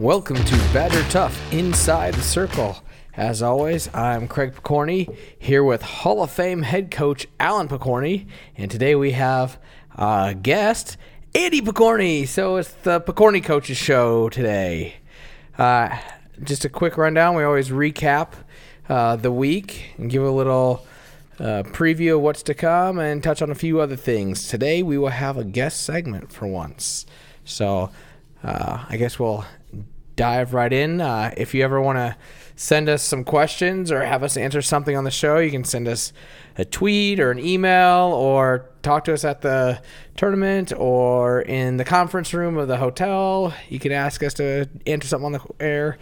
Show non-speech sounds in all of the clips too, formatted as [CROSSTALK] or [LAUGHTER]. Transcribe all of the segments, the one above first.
Welcome to Badger Tough Inside the Circle. As always, I'm Craig Picorni here with Hall of Fame head coach Alan Picorni, and today we have a guest, Andy Picorni. So it's the Picorni Coaches Show today. Uh, just a quick rundown. We always recap uh, the week and give a little uh, preview of what's to come and touch on a few other things. Today we will have a guest segment for once. So uh, I guess we'll dive right in. Uh, if you ever want to send us some questions or have us answer something on the show, you can send us a tweet or an email or talk to us at the tournament or in the conference room of the hotel. You can ask us to answer something on the air.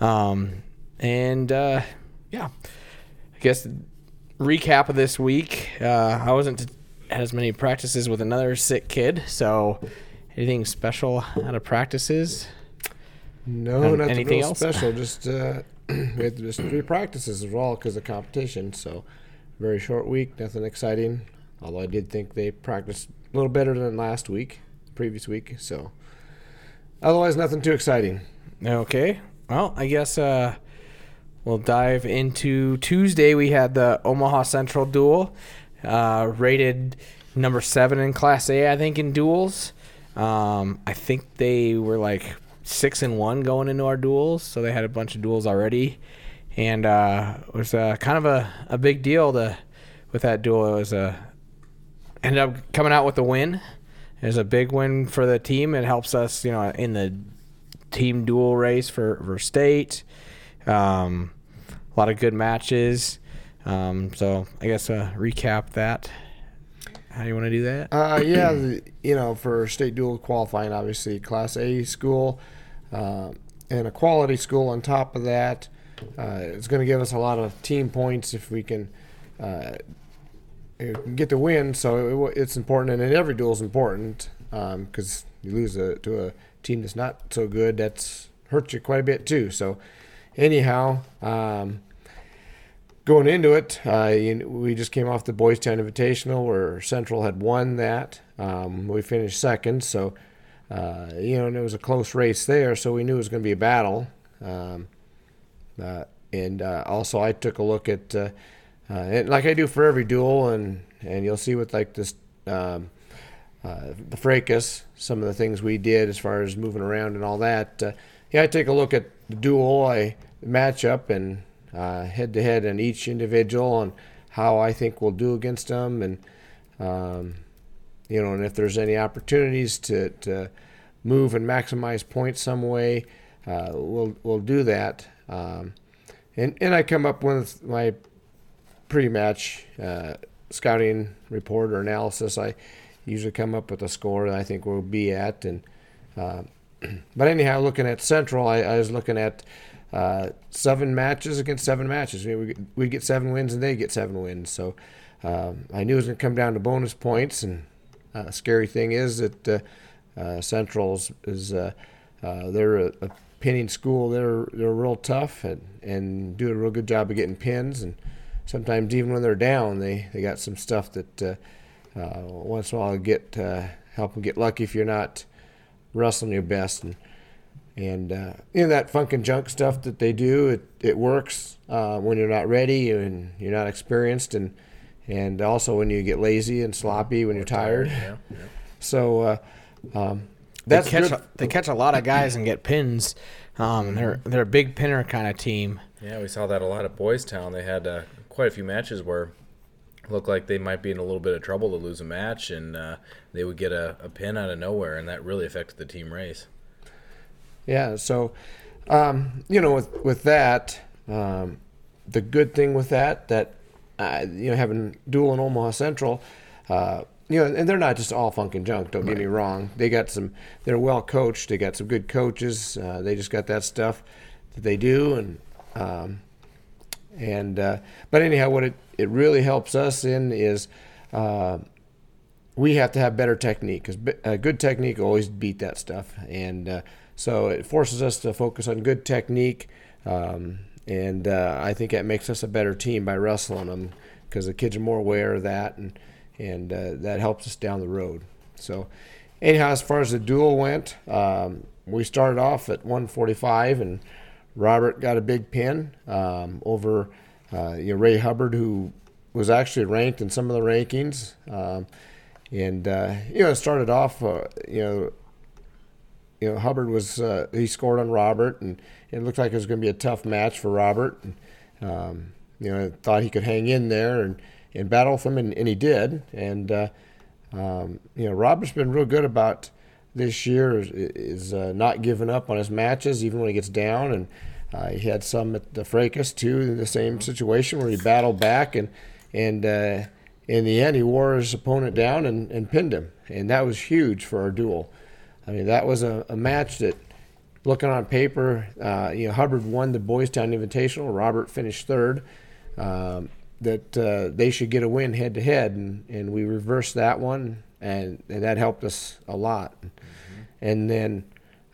Um, and uh, yeah, I guess recap of this week. Uh, I wasn't as many practices with another sick kid, so anything special out of practices? No, nothing anything real else? special. Just uh, [CLEARS THROAT] we had just three practices as well because of competition. So very short week, nothing exciting. Although I did think they practiced a little better than last week, previous week. So otherwise, nothing too exciting. Okay. Well, I guess uh, we'll dive into Tuesday. We had the Omaha Central duel, uh, rated number seven in Class A, I think, in duels. Um, I think they were like six and one going into our duels, so they had a bunch of duels already, and uh, it was uh, kind of a, a big deal to with that duel. It was a ended up coming out with a win. It was a big win for the team. It helps us, you know, in the team duel race for for state. Um, a lot of good matches. Um, so I guess uh, recap that. How do you want to do that? Uh, yeah, the, you know, for state dual qualifying, obviously Class A school uh, and a quality school on top of that. Uh, it's going to give us a lot of team points if we can uh, get the win. So it, it's important, and every duel is important because you lose a, to a team that's not so good. That's hurts you quite a bit too. So anyhow. Um, going into it, uh, we just came off the Boys Town Invitational where Central had won that. Um, we finished second, so uh, you know, and it was a close race there, so we knew it was going to be a battle. Um, uh, and uh, also, I took a look at, uh, uh, and like I do for every duel, and and you'll see with like this. Um, the fracas, some of the things we did as far as moving around and all that. Yeah, I take a look at the duel, I match up and head to head on each individual and how I think we'll do against them, and um, you know, and if there's any opportunities to, to move and maximize points some way, uh, we'll we'll do that. Um, and and I come up with my pre-match uh, scouting report or analysis. I usually come up with a score that I think we'll be at. And uh, [CLEARS THROAT] but anyhow, looking at Central, I, I was looking at uh, seven matches against seven matches. We we get seven wins and they get seven wins. So um, I knew it was going to come down to bonus points. And uh, scary thing is that uh, uh, Central's is uh, uh, they're a, a pinning school. They're they're real tough and, and do a real good job of getting pins. And sometimes even when they're down, they, they got some stuff that once in a while get help them get lucky if you're not wrestling your best and and uh, you know that funk and junk stuff that they do it, it works uh, when you're not ready and you're not experienced and and also when you get lazy and sloppy when you're tired Yeah, yeah. so uh, um, They catch a, they catch a lot of guys and get pins. Um, they're they're a big pinner kind of team. Yeah, we saw that a lot at Boys Town. They had uh, quite a few matches where it looked like they might be in a little bit of trouble to lose a match, and uh, they would get a, a pin out of nowhere, and that really affected the team race. Yeah. So, um, you know, with with that, um, the good thing with that that uh, you know having dual in Omaha Central, uh, you know, and they're not just all funk and junk. Don't get me wrong. They got some. They're well coached. They got some good coaches. Uh, they just got that stuff that they do, and um, and uh, but anyhow, what it it really helps us in is. Uh, we have to have better technique because uh, good technique always beat that stuff, and uh, so it forces us to focus on good technique, um, and uh, I think that makes us a better team by wrestling them because the kids are more aware of that, and and uh, that helps us down the road. So, anyhow, as far as the duel went, um, we started off at 145, and Robert got a big pin um, over uh, you know, Ray Hubbard, who was actually ranked in some of the rankings. Um, and uh, you know, it started off, uh, you know, you know, Hubbard was uh, he scored on Robert, and it looked like it was going to be a tough match for Robert. And, um, you know, thought he could hang in there and, and battle with him, and, and he did. And uh, um, you know, Robert's been real good about this year is, is uh, not giving up on his matches, even when he gets down. And uh, he had some at the Fracas too, in the same situation where he battled back and and uh, in the end he wore his opponent down and, and pinned him, and that was huge for our duel. I mean, that was a, a match that, looking on paper, uh, you know, Hubbard won the Boys Town Invitational. Robert finished third. Um, that uh, they should get a win head to head, and and we reversed that one, and, and that helped us a lot. Mm-hmm. And then,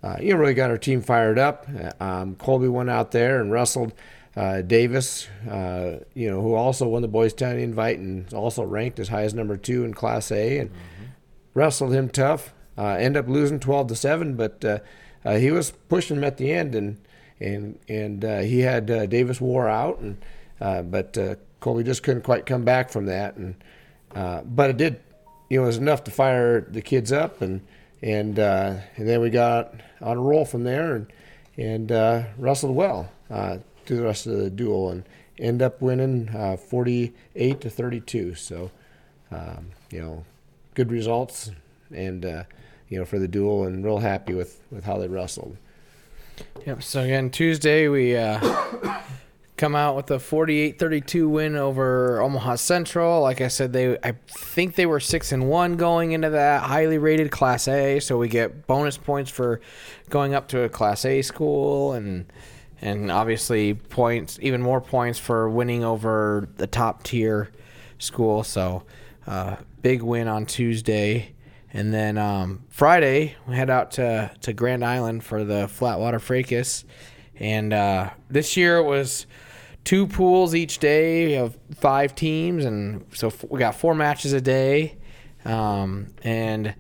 uh, you know, really got our team fired up. Um, Colby went out there and wrestled uh, Davis, uh, you know, who also won the Boys Town Invite and also ranked as high as number two in Class A, and mm-hmm. wrestled him tough. Uh, ended up losing twelve to seven, but uh, uh, he was pushing him at the end, and and and uh, he had Davis wore out, and but Colby just couldn't quite come back from that, and but it did, you know, it was enough to fire the kids up, and and and then we got on a roll from there, and and wrestled well through the rest of the duel and end up winning uh, 48 to 32. So, um, you know, good results and, uh, you know, for the duel and real happy with, with how they wrestled. Yep. So again, Tuesday we uh, [COUGHS] come out with a 48-32 win over Omaha Central. Like I said, they I think they were six and one going into that highly rated Class A. So we get bonus points for going up to a Class A school and and obviously points, even more points for winning over the top tier school. So, uh, big win on Tuesday. And then um, Friday, we head out to, to Grand Island for the Flatwater Fracas. And uh, this year it was two pools each day of five teams. And so we got four matches a day. Um, and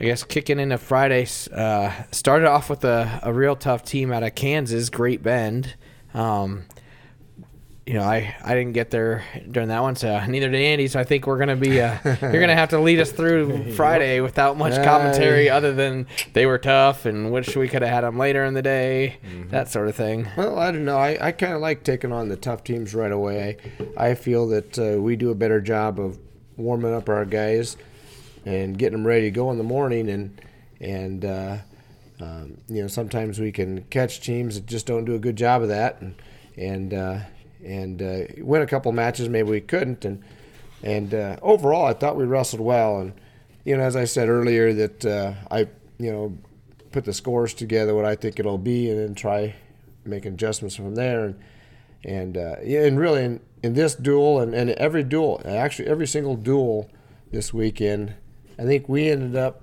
I guess kicking into Friday, uh, started off with a, a real tough team out of Kansas, Great Bend. Um, you know, I, I didn't get there during that one, so neither did Andy. So I think we're gonna be uh, you're gonna have to lead us through [LAUGHS] Friday without much commentary, other than they were tough and wish we could have had them later in the day, mm-hmm. that sort of thing. Well, I don't know. I, I kind of like taking on the tough teams right away. I, I feel that uh, we do a better job of warming up our guys and getting them ready to go in the morning. And and uh, um, you know sometimes we can catch teams that just don't do a good job of that, and and uh, and uh, win a couple matches. Maybe we couldn't. And and uh, overall, I thought we wrestled well. And you know, as I said earlier, that uh, I you know put the scores together what I think it'll be, and then try making adjustments from there. And and uh, and really in, in this duel and, and every duel, actually every single duel this weekend, I think we ended up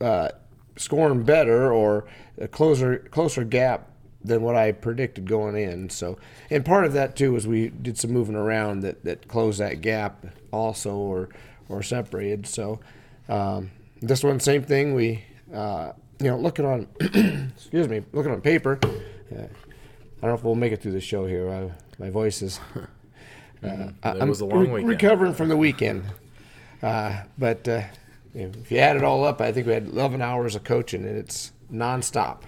uh, scoring better or a closer closer gap than what I predicted going in. So, and part of that too was we did some moving around that, that closed that gap also or or separated. So, um, this one same thing. We uh, you know looking on [CLEARS THROAT] excuse me looking on paper. Uh, I don't know if we'll make it through the show here. I, my voice is. [LAUGHS] Uh, it was a long re- recovering from the weekend. Uh, but uh, if you add it all up, I think we had 11 hours of coaching, and it's nonstop.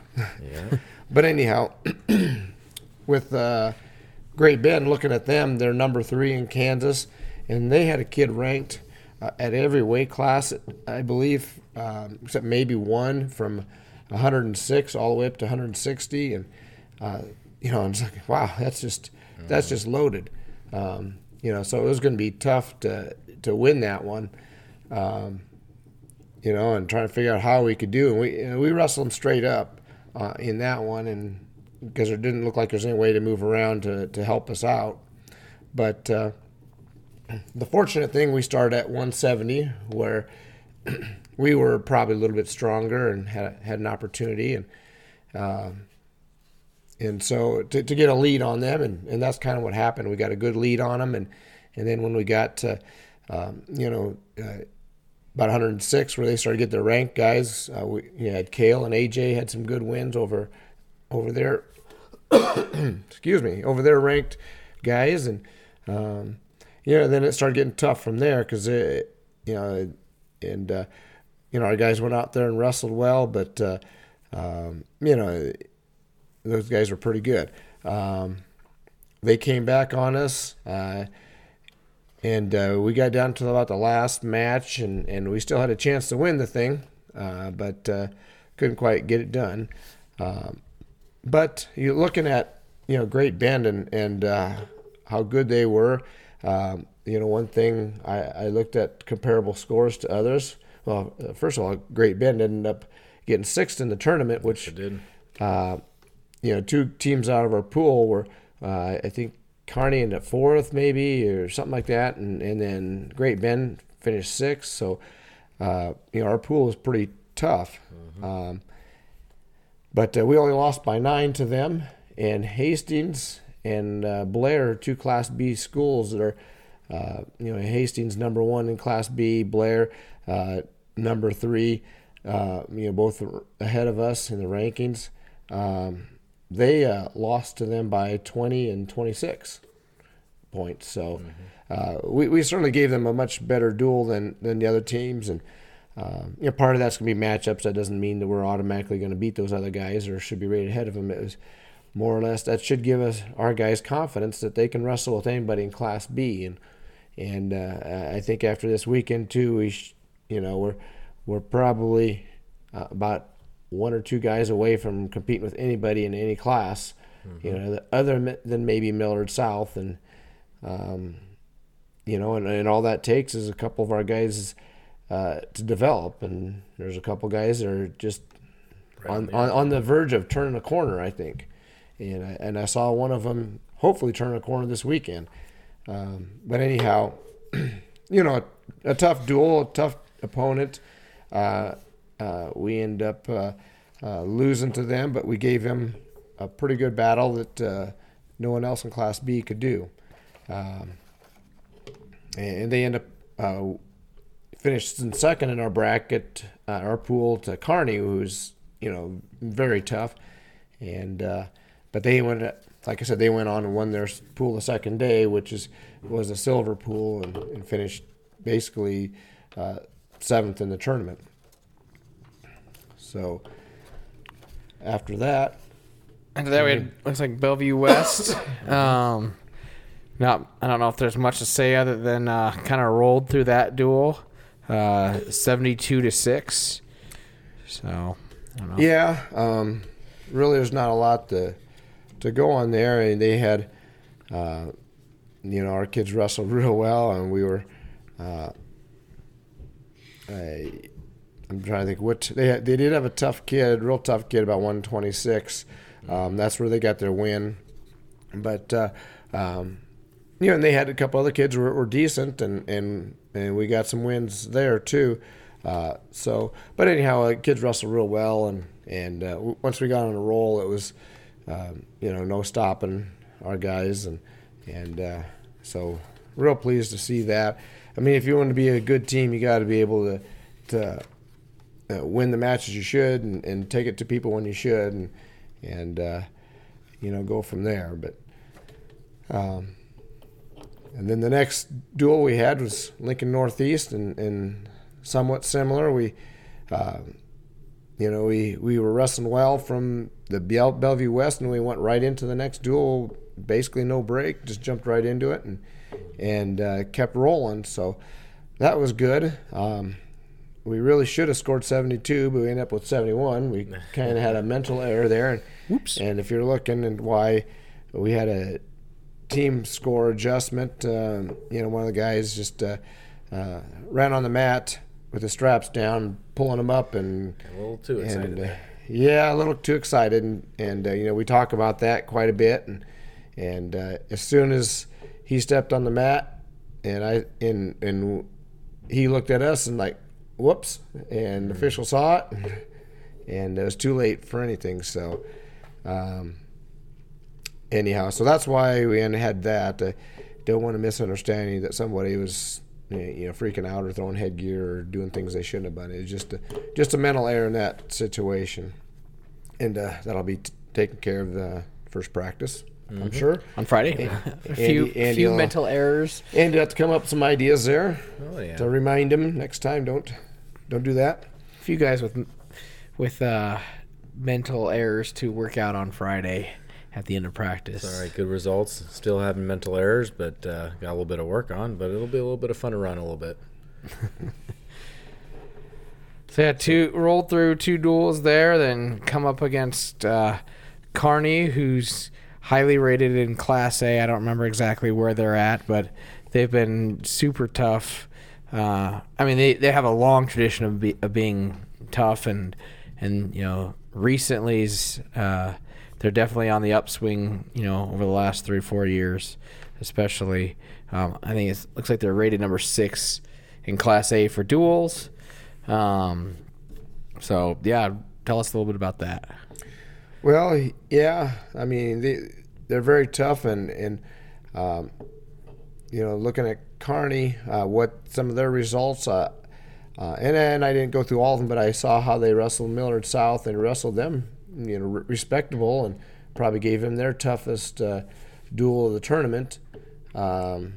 But anyhow, [CLEARS THROAT] with uh, Great Bend, looking at them, they're number three in Kansas, and they had a kid ranked uh, at every weight class, I believe, um, except maybe one from 106 all the way up to 160, and uh, you know, it's like, wow, that's just that's just loaded. Um, you know, so it was going to be tough to to win that one. Um, you know, and trying to figure out how we could do. And we you know, we wrestled them straight up uh, in that one, and because it didn't look like there's any way to move around to to help us out. But uh, the fortunate thing, we started at 170, where [CLEARS THROAT] we were probably a little bit stronger and had had an opportunity, and um, and so to, to get a lead on them, and, and that's kind of what happened. We got a good lead on them, and and then when we got to um, you know, uh, about 106 where they started to get their ranked guys. Uh, we you had Kale and AJ had some good wins over over there. [COUGHS] excuse me, over their ranked guys, and um, you know then it started getting tough from there because it you know and uh, you know our guys went out there and wrestled well, but uh, um, you know those guys were pretty good. Um, they came back on us. Uh, and uh, we got down to about the last match, and, and we still had a chance to win the thing, uh, but uh, couldn't quite get it done. Um, but you're looking at you know Great Bend and and uh, how good they were. Um, you know, one thing I, I looked at comparable scores to others. Well, uh, first of all, Great Bend ended up getting sixth in the tournament, which It did. uh, you know, two teams out of our pool were, uh, I think, Kearney ended up fourth, maybe, or something like that, and, and then Great Bend finished sixth. So, uh, you know, our pool was pretty tough. Um, but uh, we only lost by nine to them, and Hastings and uh, Blair, are two Class B schools that are, uh, you know, Hastings number one in Class B, Blair uh, number three. Uh, you know, both ahead of us in the rankings. Um, they uh, lost to them by 20 and 26 points. So uh, we, we certainly gave them a much better duel than, than the other teams. And um, you know, part of that's going to be matchups. That doesn't mean that we're automatically going to beat those other guys or should be rated ahead of them. It was more or less that should give us our guys confidence that they can wrestle with anybody in Class B. And and uh, I think after this weekend too, we sh- you know we're we're probably uh, about one or two guys away from competing with anybody in any class. You know, other than maybe Millard South, and um, you know, and, and all that takes is a couple of our guys uh, to develop, and there's a couple guys that are just on, on on the verge of turning a corner, I think, and I, and I saw one of them hopefully turn a corner this weekend. Um, but anyhow, [CLEARS THROAT] you know, a, a tough duel, a tough opponent. Uh, uh, we end up uh, uh, losing to them, but we gave them a pretty good battle that uh, no one else in Class B could do. Um, and they end up uh, finished in second in our bracket, uh, our pool to Kearney, who's you know very tough, and but they went like I said they went on and won their pool the second day, which is was a silver pool and, and finished basically seventh in the tournament. So after that, After that, we had looks like Bellevue West. [COUGHS] um, not, I don't know if there's much to say other than uh, kind of rolled through that duel, uh, seventy-two to six. So, I don't know. Yeah, um, really, there's not a lot to to go on there. And they had, uh, you know, our kids wrestled [LAUGHS] real well, and we were. Uh, I, I'm trying to think what they they did have a tough kid, real tough kid, about 126. Um, that's where they got their win, but uh, um, you know, and they had a couple other kids who were, were decent, and, and and we got some wins there too. Uh, so, but anyhow, uh, kids wrestled real well, and and uh, once we got on a roll, it was um, you know no stopping our guys, and and uh, so real pleased to see that. I mean, if you want to be a good team, you got to be able to to uh, win the matches you should, and, and take it to people when you should, and and uh, you know go from there. But um, and then the next duel we had was Lincoln Northeast, and, and somewhat similar. We, uh, you know, we, we were wrestling well from the Bel- Bellevue West, and we went right into the next duel, basically no break, just jumped right into it, and and uh, kept rolling. So that was good. Um, we really should have scored 72, but we end up with 71. We [LAUGHS] kind of had a mental error there, and Whoops. and if you're looking at why we had a team score adjustment, um, you know, one of the guys just uh, uh, ran on the mat with the straps down, pulling them up, and A little too excited. and uh, yeah, a little too excited, and, and uh, you know we talk about that quite a bit, and and uh, as soon as he stepped on the mat, and I and and he looked at us and like, whoops, and the official saw it, [LAUGHS] and it was too late for anything. So, um, anyhow, so that's why we had that. I don't want a misunderstanding that somebody was you know freaking out or throwing headgear or doing things they shouldn't have done. It's just a, just a mental error in that situation, and uh, that'll be t- taken care of the first practice. I'm sure. on Friday. a [LAUGHS] few, Andy- Andy few will- mental errors. And you have to come up with some ideas there Oh yeah. to remind them next time. Don't don't do that. A few guys with with uh, mental errors to work out on Friday at the end of practice. All right, good results. Still having mental errors, but uh, got a little bit of work on. But it'll be a little bit of fun to run a little bit. [LAUGHS] So yeah, two rolled through two duels there, then come up against uh, Kearney, who's highly rated in Class A. I don't remember exactly where they're at, but they've been super tough. Uh, I mean, they, they have a long tradition of, be, of being tough, and and you know, recently's uh, they're definitely on the upswing. You know, over the last three four years, especially. Um, I think it looks like they're rated number six in Class A for duels. Um, so yeah, tell us a little bit about that. Well, yeah. I mean, they they're very tough, and and um, you know, looking at Kearney, uh, what some of their results. Uh, uh, and and I didn't go through all of them, but I saw how they wrestled Millard South and wrestled them, you know, re- respectable, and probably gave them their toughest uh, duel of the tournament. Um,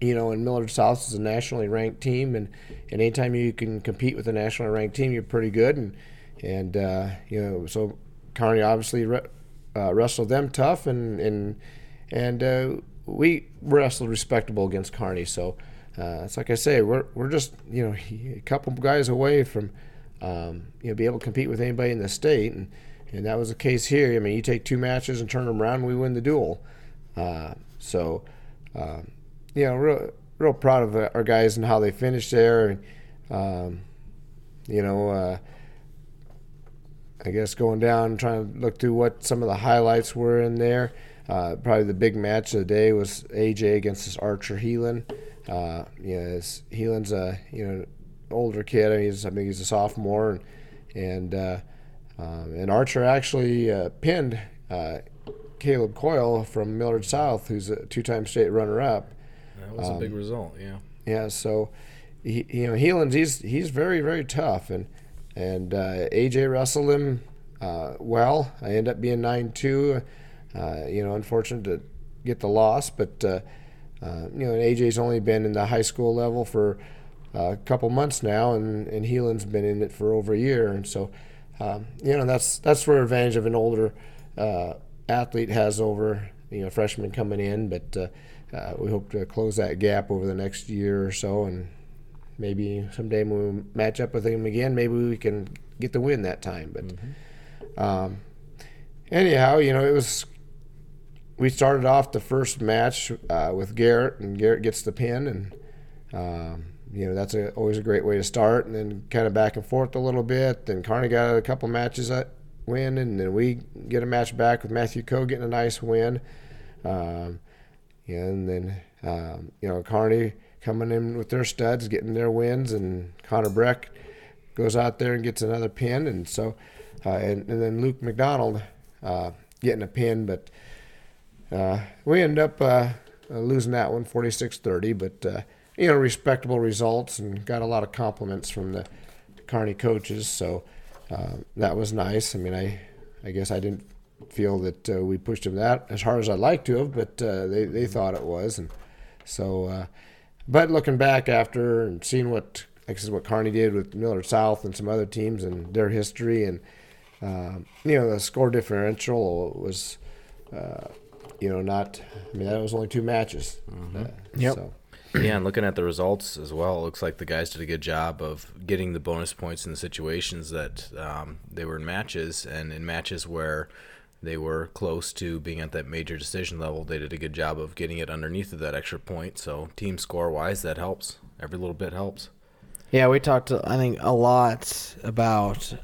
you know, and Millard South is a nationally ranked team, and, and anytime you can compete with a nationally ranked team, you're pretty good. And and uh, you know, so Kearney obviously re- uh, wrestled them tough, and and and uh, we wrestled respectable against Kearney. So uh, it's like I say, we're we're just you know a couple guys away from um, you know be able to compete with anybody in the state, and and that was the case here. I mean, you take two matches and turn them around, we win the duel. Uh, so. Um, you know, real, real proud of our guys and how they finished there. And, um, you know, uh, I guess going down, trying to look through what some of the highlights were in there. Uh, probably the big match of the day was AJ against this Archer Heelan. Uh, you know, this, Heelan's a you know older kid. I mean, he's I think he's a sophomore, and and uh, um, and Archer actually uh, pinned uh, Caleb Coyle from Millard South, who's a two-time state runner-up. That was a big result. Yeah. Yeah, so he, you know, Heelan's he's he's very very tough, and and uh, AJ wrestled him uh, well. I end up being nine two. Uh, you know, unfortunate to get the loss, but uh, uh, you know, and AJ's only been in the high school level for a couple months now, and and Heelan's been in it for over a year, and so um, you know that's that's where advantage of an older athlete has over you know freshman coming in, but. Uh, we hope to close that gap over the next year or so, and maybe someday when we match up with him again, maybe we can get the win that time. But um, anyhow, you know, it was. We started off the first match uh, with Garrett, and Garrett gets the pin, and um, you know that's a, always a great way to start. And then kind of back and forth a little bit. Then Kearney got a couple matches that win, and then we get a match back with Matthew Coe getting a nice win. Um, and then um, you know Kearney coming in with their studs, getting their wins, and Connor Breck goes out there and gets another pin, and so uh, and, and then Luke McDonald uh, getting a pin, but uh, we end up uh, losing that one 46-30, but uh, you know respectable results and got a lot of compliments from the Kearney coaches, so uh, that was nice. I mean, I I guess I didn't feel that we pushed them that as hard as I'd like to have, but they they thought it was, and so. But looking back after and seeing what like I said, what Kearney did with Millard South and some other teams and their history, and uh, you know the score differential was, uh, you know, not. I mean, that was only two matches. Uh, Yep. So, Yeah, and looking at the results as well, it looks like the guys did a good job of getting the bonus points in the situations that um, they were in matches, and in matches where they were close to being at that major decision level, they did a good job of getting it underneath of that extra point. So, team score wise, that helps. Every little bit helps. Yeah, we talked, I think, a lot about,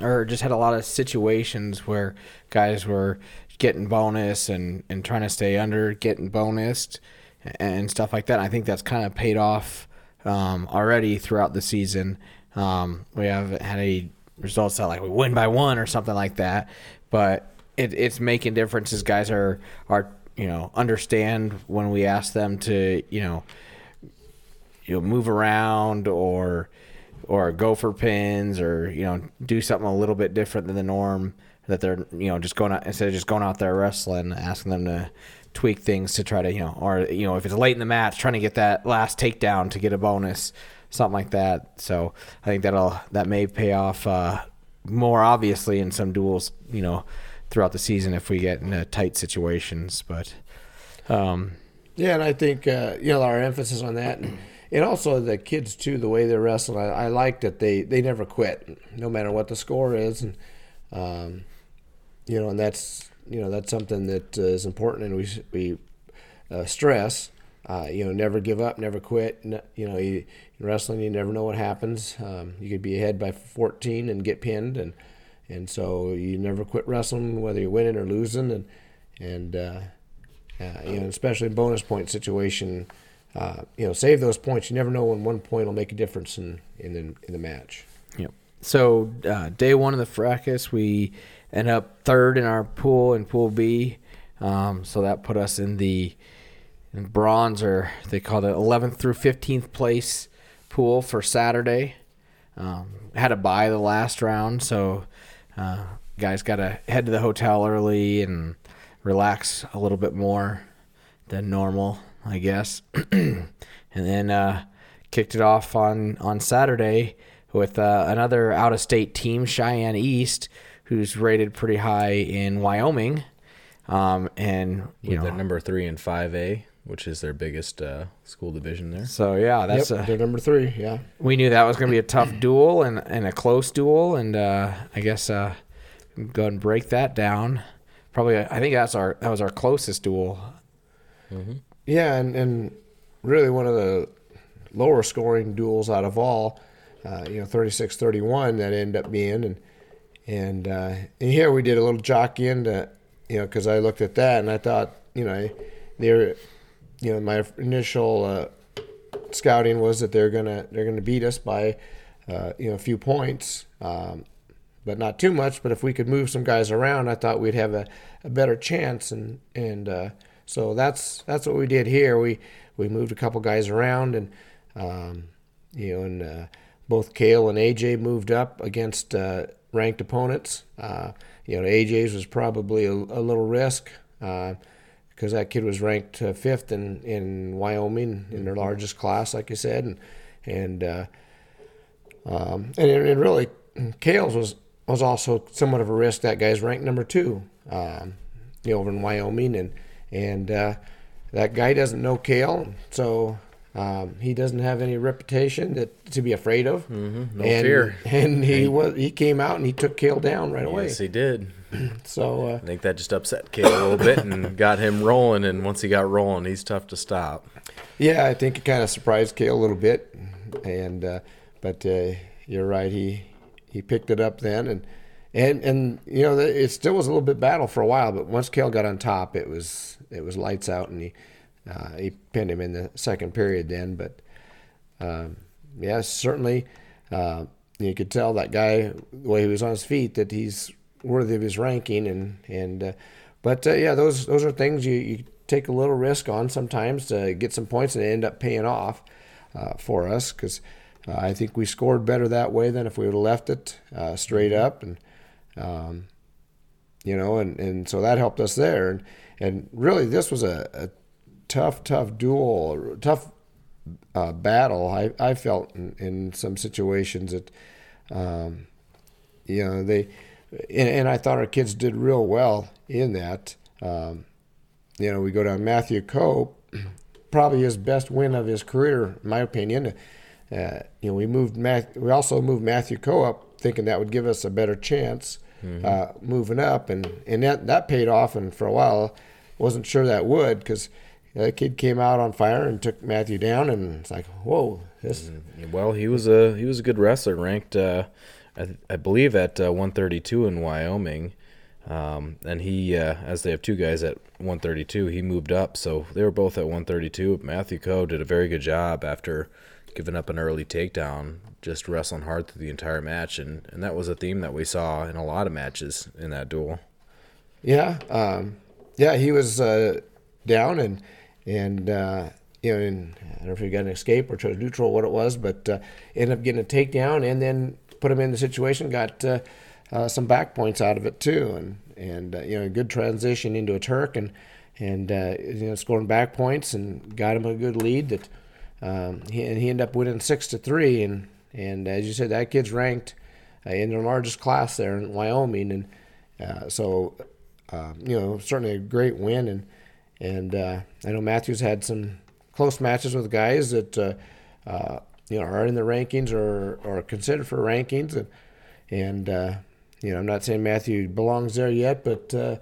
or just had a lot of situations where guys were getting bonus and, and trying to stay under, getting bonused, and stuff like that. I think that's kind of paid off um, already throughout the season. Um, we haven't had any results that like we win by one or something like that, but it, it's making differences. Guys are are you know understand when we ask them to you know you know move around or or go for pins or you know do something a little bit different than the norm that they're you know just going out instead of just going out there wrestling asking them to tweak things to try to you know or you know if it's late in the match trying to get that last takedown to get a bonus something like that so i think that'll that may pay off uh, more obviously in some duels you know throughout the season if we get in tight situations but um Yeah, and I think uh, you know our emphasis on that, and, and also the kids too, the way they're wrestling. I, I like that they they never quit, no matter what the score is, and um, you know, and that's you know that's something that uh, is important, and we we uh, stress. Uh, you know, never give up, never quit. You know, you, in wrestling, you never know what happens. Um, you could be ahead by 14 and get pinned, and and so you never quit wrestling, whether you're winning or losing, and and uh, uh, you know, especially in bonus point situation, uh, you know, save those points. You never know when one point will make a difference in in the, in the match. Yep. So uh, day one of the fracas, we end up third in our pool in Pool B. Um, so that put us in the in bronze, or they call it 11th through 15th place pool for Saturday. Um, had to buy the last round, so uh, guys got to head to the hotel early and relax a little bit more than normal, I guess. [CLEARS THROAT] and then uh, kicked it off on on Saturday with uh, another out of state team, Cheyenne East, who's rated pretty high in Wyoming. Um, and you With know, number three and five A, which is their biggest uh, school division there. so yeah, that's yep, a, they're number three. Yeah, we knew that was going to be a tough [CLEARS THROAT] duel and, and a close duel, and uh, I guess uh, go ahead and break that down. Probably, I think that's our that was our closest duel. yeah, and and really one of the lower scoring duels out of all. Uh, you know, 36-31 that ended up being, and and uh, and here we did a little jockeying to, you know, because I looked at that and I thought, you know, they're, you know, my initial uh, scouting was that they're gonna they're gonna beat us by, uh, you know, a few points, um, but not too much. But if we could move some guys around, I thought we'd have a, a better chance, and and uh, so that's that's what we did here. We we moved a couple guys around, and um, you know, and uh, both Kale and AJ moved up against uh, ranked opponents. Uh, you know, AJ's was probably a, a little risk because that kid was ranked uh, fifth in, in Wyoming in their largest class, like I said, and and uh, um, and, it, and really, Kale's was was also somewhat of a risk. That guy's ranked number two, um, you know, over in Wyoming, and and uh, that guy doesn't know Kale, so um, he doesn't have any reputation that to be afraid of. Mm-hmm, no and, fear. And he was he came out and he took Kale down right away. Yes, he did. [CLEARS THROAT] So uh, I think that just upset Kale a little bit and got him rolling. And once he got rolling, he's tough to stop. Yeah, I think it kind of surprised Kale a little bit, and uh, but uh, you're right. He he picked it up then, and and and you know it still was a little bit battle for a while, but once Kale got on top, it was it was lights out, and he uh, he pinned him in the second period then. But um, yeah, certainly uh, you could tell that guy the way he was on his feet that he's worthy of his ranking, and and uh, but uh, yeah, those those are things you, you take a little risk on sometimes to get some points and end up paying off uh, for us because uh, I think we scored better that way than if we would have left it straight up and um, you know and, and so that helped us there and and really this was a, a tough tough duel tough uh, battle I, I felt in, in some situations that um, you know they and, and I thought our kids did real well in that um, you know, we go down Matthew Coe, [CLEARS THROAT] probably his best win of his career, in my opinion. Uh, you know, we moved Math, we also moved Matthew Coe up, thinking that would give us a better chance uh, moving up, and and that that paid off. And for a while, wasn't sure that would because that kid came out on fire and took Matthew down, and it's like, whoa, this. Well, he was a he was a good wrestler, ranked uh, I, I believe at uh, 132 in Wyoming. Um, and he, uh, as they have two guys at 132, he moved up. So they were both at 132. Matthew Coe did a very good job after giving up an early takedown, just wrestling hard through the entire match. And, and that was a theme that we saw in a lot of matches in that duel. Yeah, um, yeah, he was uh, down and and uh, you know, and I don't know if he got an escape or chose neutral, what it was, but uh, ended up getting a takedown and then put him in the situation, got uh, uh, some back points out of it too, and and uh, you know, a good transition into a Turk and and uh, you know, scoring back points and got him a good lead that um, he and he ended up winning six to three, and and as you said, that kid's ranked uh, in the largest class there in Wyoming, and so um, you know, certainly a great win, and and uh, I know Matthews had some close matches with guys that uh, uh, you know are in the rankings or or considered for rankings, and and uh, you know I'm not saying Matthew belongs there yet, but the,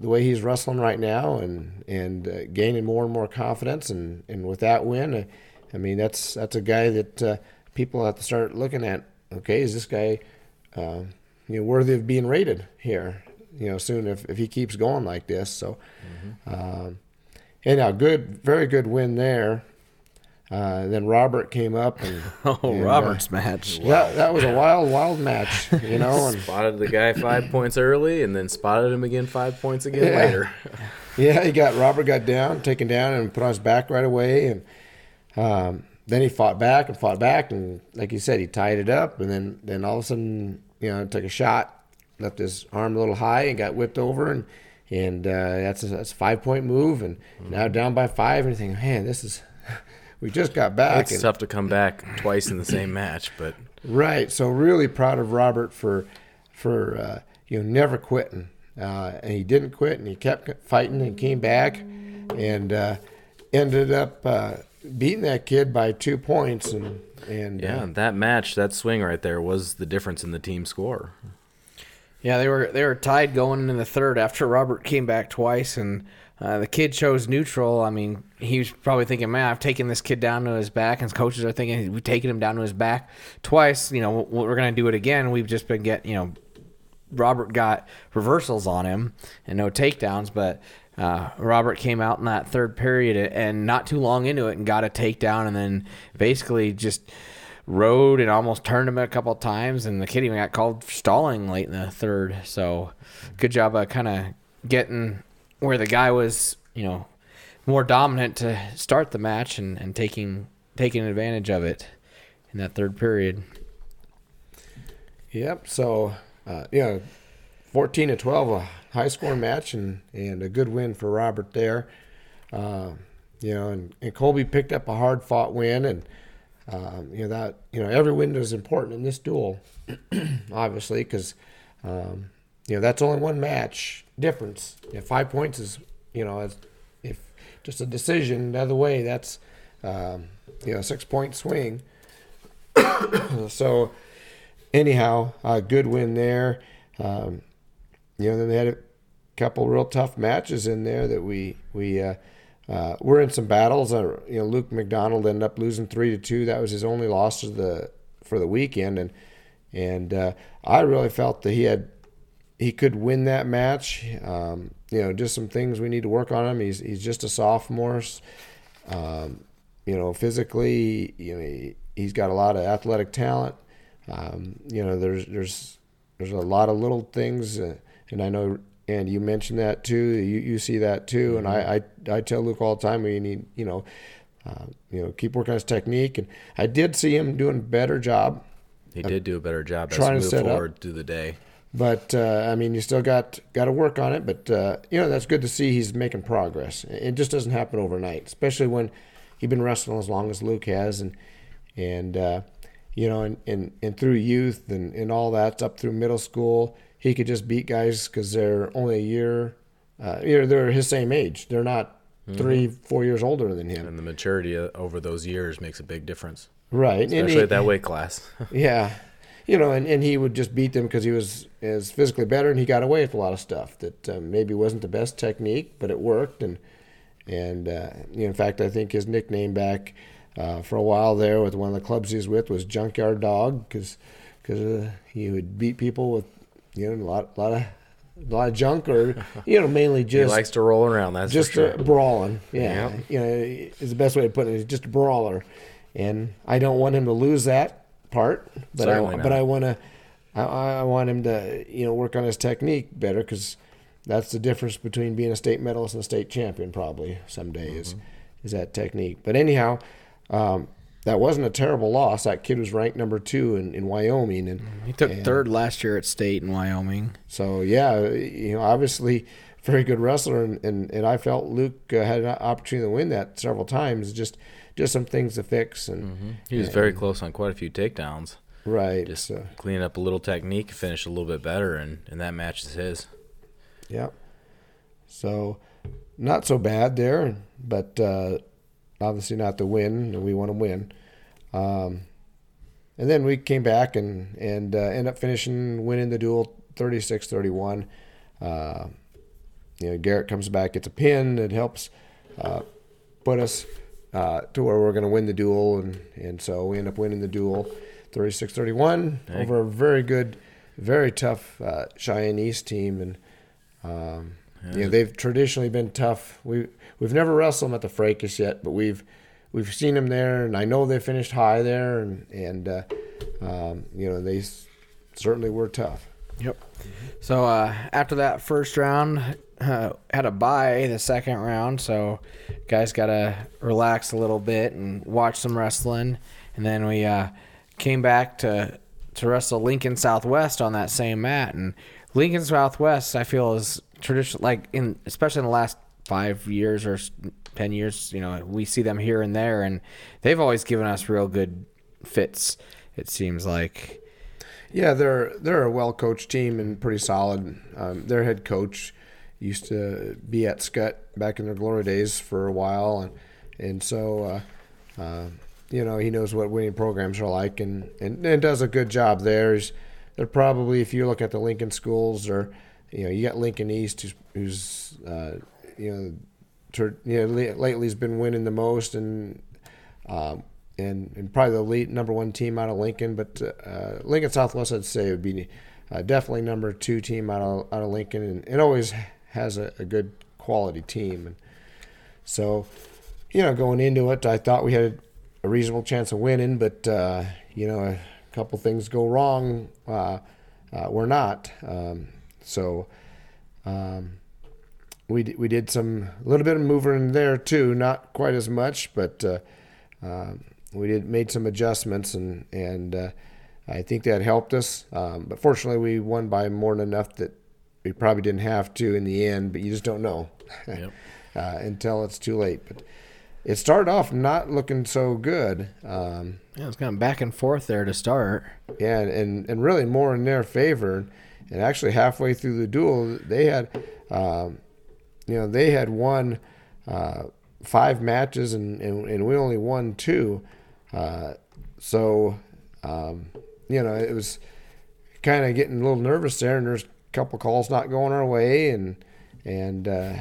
way he's wrestling right now and and gaining more and more confidence, and, and with that win, I mean that's that's a guy that people have to start looking at. Okay, is this guy you know worthy of being rated here? You know, soon if, if he keeps going like this. So, um, anyhow, good, very good win there. Uh, then Robert came up and [LAUGHS] Oh, and, uh, Robert's match. that that was a wild, wild match, you know. [LAUGHS] And Spotted the guy five [LAUGHS] points early, and then spotted him again five points again Yeah. later. yeah, he got Robert got down, taken down, and put on his back right away. And um, then he fought back and fought back, and like you said, he tied it up. And then then all of a sudden, you know, took a shot, left his arm a little high, and got whipped over. And and uh, that's a, that's a five point move. And now down by five, and you think, man, this is. [LAUGHS] We just got back. It's and- tough to come back twice in the same match, but Right. So really proud of Robert for for uh, you know never quitting, uh, and he didn't quit, and he kept fighting and came back, and uh, ended up uh, beating that kid by two points, and and yeah, uh, that match, that swing right there was the difference in the team score. Yeah, they were they were tied going into the third after Robert came back twice, and uh, the kid chose neutral. I mean, he was probably thinking, "Man, I've taken this kid down to his back," and his coaches are thinking, "We've taken him down to his back twice. You know, we're going to do it again. We've just been getting, you know, Robert got reversals on him and no takedowns, but." Uh, Robert came out in that third period and not too long into it and got a takedown and then basically just rode and almost turned him a couple times and the kid even got called stalling late in the third. So good job of kind of getting where the guy was, you know, more dominant to start the match and, and taking taking advantage of it in that third period. Yep. So, uh, yeah, 14 to 12, a high scoring match and, and a good win for Robert there. Uh, you know, and, and Colby picked up a hard fought win. And, um, you know, that, you know, every win is important in this duel, [CLEARS THROAT] obviously, because, um, you know, that's only one match difference. If five points is, you know, if, if just a decision the other way, that's, um, you know, a six point swing. [COUGHS] so, anyhow, a good win there. Um, you know, then they had a couple real tough matches in there that we we uh, uh, were in some battles. Uh, you know, Luke McDonald ended up losing three to two. That was his only loss of the for the weekend, and and uh, I really felt that he had he could win that match. Um, you know, just some things we need to work on him. He's he's just a sophomore. Um, you know, physically, you know, he, he's got a lot of athletic talent. Um, you know, there's there's there's a lot of little things, uh, and I know, and you mentioned that too. You you see that too, and I, I I tell Luke all the time we need you know, uh, you know, keep working on his technique, and I did see him doing a better job. He did do a better job as trying we to move set up. through the day. But uh, I mean, you still got got to work on it. But uh, you know, that's good to see he's making progress. It just doesn't happen overnight, especially when he's been wrestling as long as Luke has, and and uh, you know, and, and and through youth and and all that up through middle school, he could just beat guys because they're only a year, uh, you know, they're his same age. They're not three, four years older than him. And the maturity uh, over those years makes a big difference, Right. Especially he- at that weight class. [LAUGHS] Yeah. You know, and, and he would just beat them because he was is physically better and he got away with a lot of stuff that um, maybe wasn't the best technique, but it worked. And and uh, you know, in fact, I think his nickname back uh, for a while there with one of the clubs he was with was Junkyard Dog because uh, he would beat people with you know a lot a lot of a lot of junk or you know mainly [LAUGHS] just he likes to roll around. That's just a sure. brawling. Yeah, Yeah. you know, is the best way to put it. He's just a brawler, and I don't want him to lose that part. But Certainly I, not. but I want to, I, I want him to, you know, work on his technique better because that's the difference between being a state medalist and a state champion probably some days. is that technique. But anyhow, um, that wasn't a terrible loss. That kid was ranked number two in, in Wyoming, and He took and third last year at state in Wyoming. So yeah, you know, obviously very good wrestler, and, and, and I felt Luke uh, had an opportunity to win that several times. Just just some things to fix, and He was very close on quite a few takedowns. right. Just so, cleaning up a little technique, finish a little bit better, and, and that match is his. Yep. So not so bad there, but uh, obviously not the win, and we want to win. Um, and then we came back and and uh, ended up finishing winning the duel 36-31. Uh, you know, Garrett comes back, gets a pin. It helps uh, put us uh, to where we're going to win the duel, and and so we end up winning the duel 36-31 Hey. over a very good, very tough uh, Cheyenne East team, and um, you know they've traditionally been tough. We we've never wrestled them at the Fracas yet, but we've we've seen them there, and I know they finished high there, and and uh, um, you know they certainly were tough. Yep. So uh, after that first round, uh, had a bye the second round, so guys got to relax a little bit and watch some wrestling, and then we uh, came back to to wrestle Lincoln Southwest on that same mat, and Lincoln Southwest I feel is traditional, like in especially in the last five years or s- ten years, you know, we see them here and there, and they've always given us real good fits. It seems like. Yeah, they're they're a well coached team and pretty solid. Um, their head coach used to be at Scott back in their glory days for a while, and and so uh, uh, you know he knows what winning programs are like, and, and and does a good job there. He's, they're probably if you look at the Lincoln schools, or you know you got Lincoln East, who's, who's uh, you know, tur know, lately has been winning the most, and um, and, and probably the lead number one team out of Lincoln. But uh, Lincoln Southwest, I'd say, would be uh, definitely number two team out of out of Lincoln, and it always has a, a good quality team. And so, you know, going into it, I thought we had a reasonable chance of winning, but uh, you know, a couple things go wrong. Uh, uh, we're not. Um, so. Um, we, d- we did some a little bit of moving there too, not quite as much, but uh, um, we did made some adjustments and and uh, I think that helped us. Um, but fortunately, we won by more than enough that we probably didn't have to in the end. But you just don't know [LAUGHS] Yep. uh, until it's too late. But it started off not looking so good. Um, Yeah, it's kind of back and forth there to start. yeah, and, and really more in their favor. And actually, halfway through the duel, they had, um, you know, they had won uh, five matches, and, and, and we only won two. Uh, so, um, you know, it was kind of getting a little nervous there, and there's a couple calls not going our way, and and uh,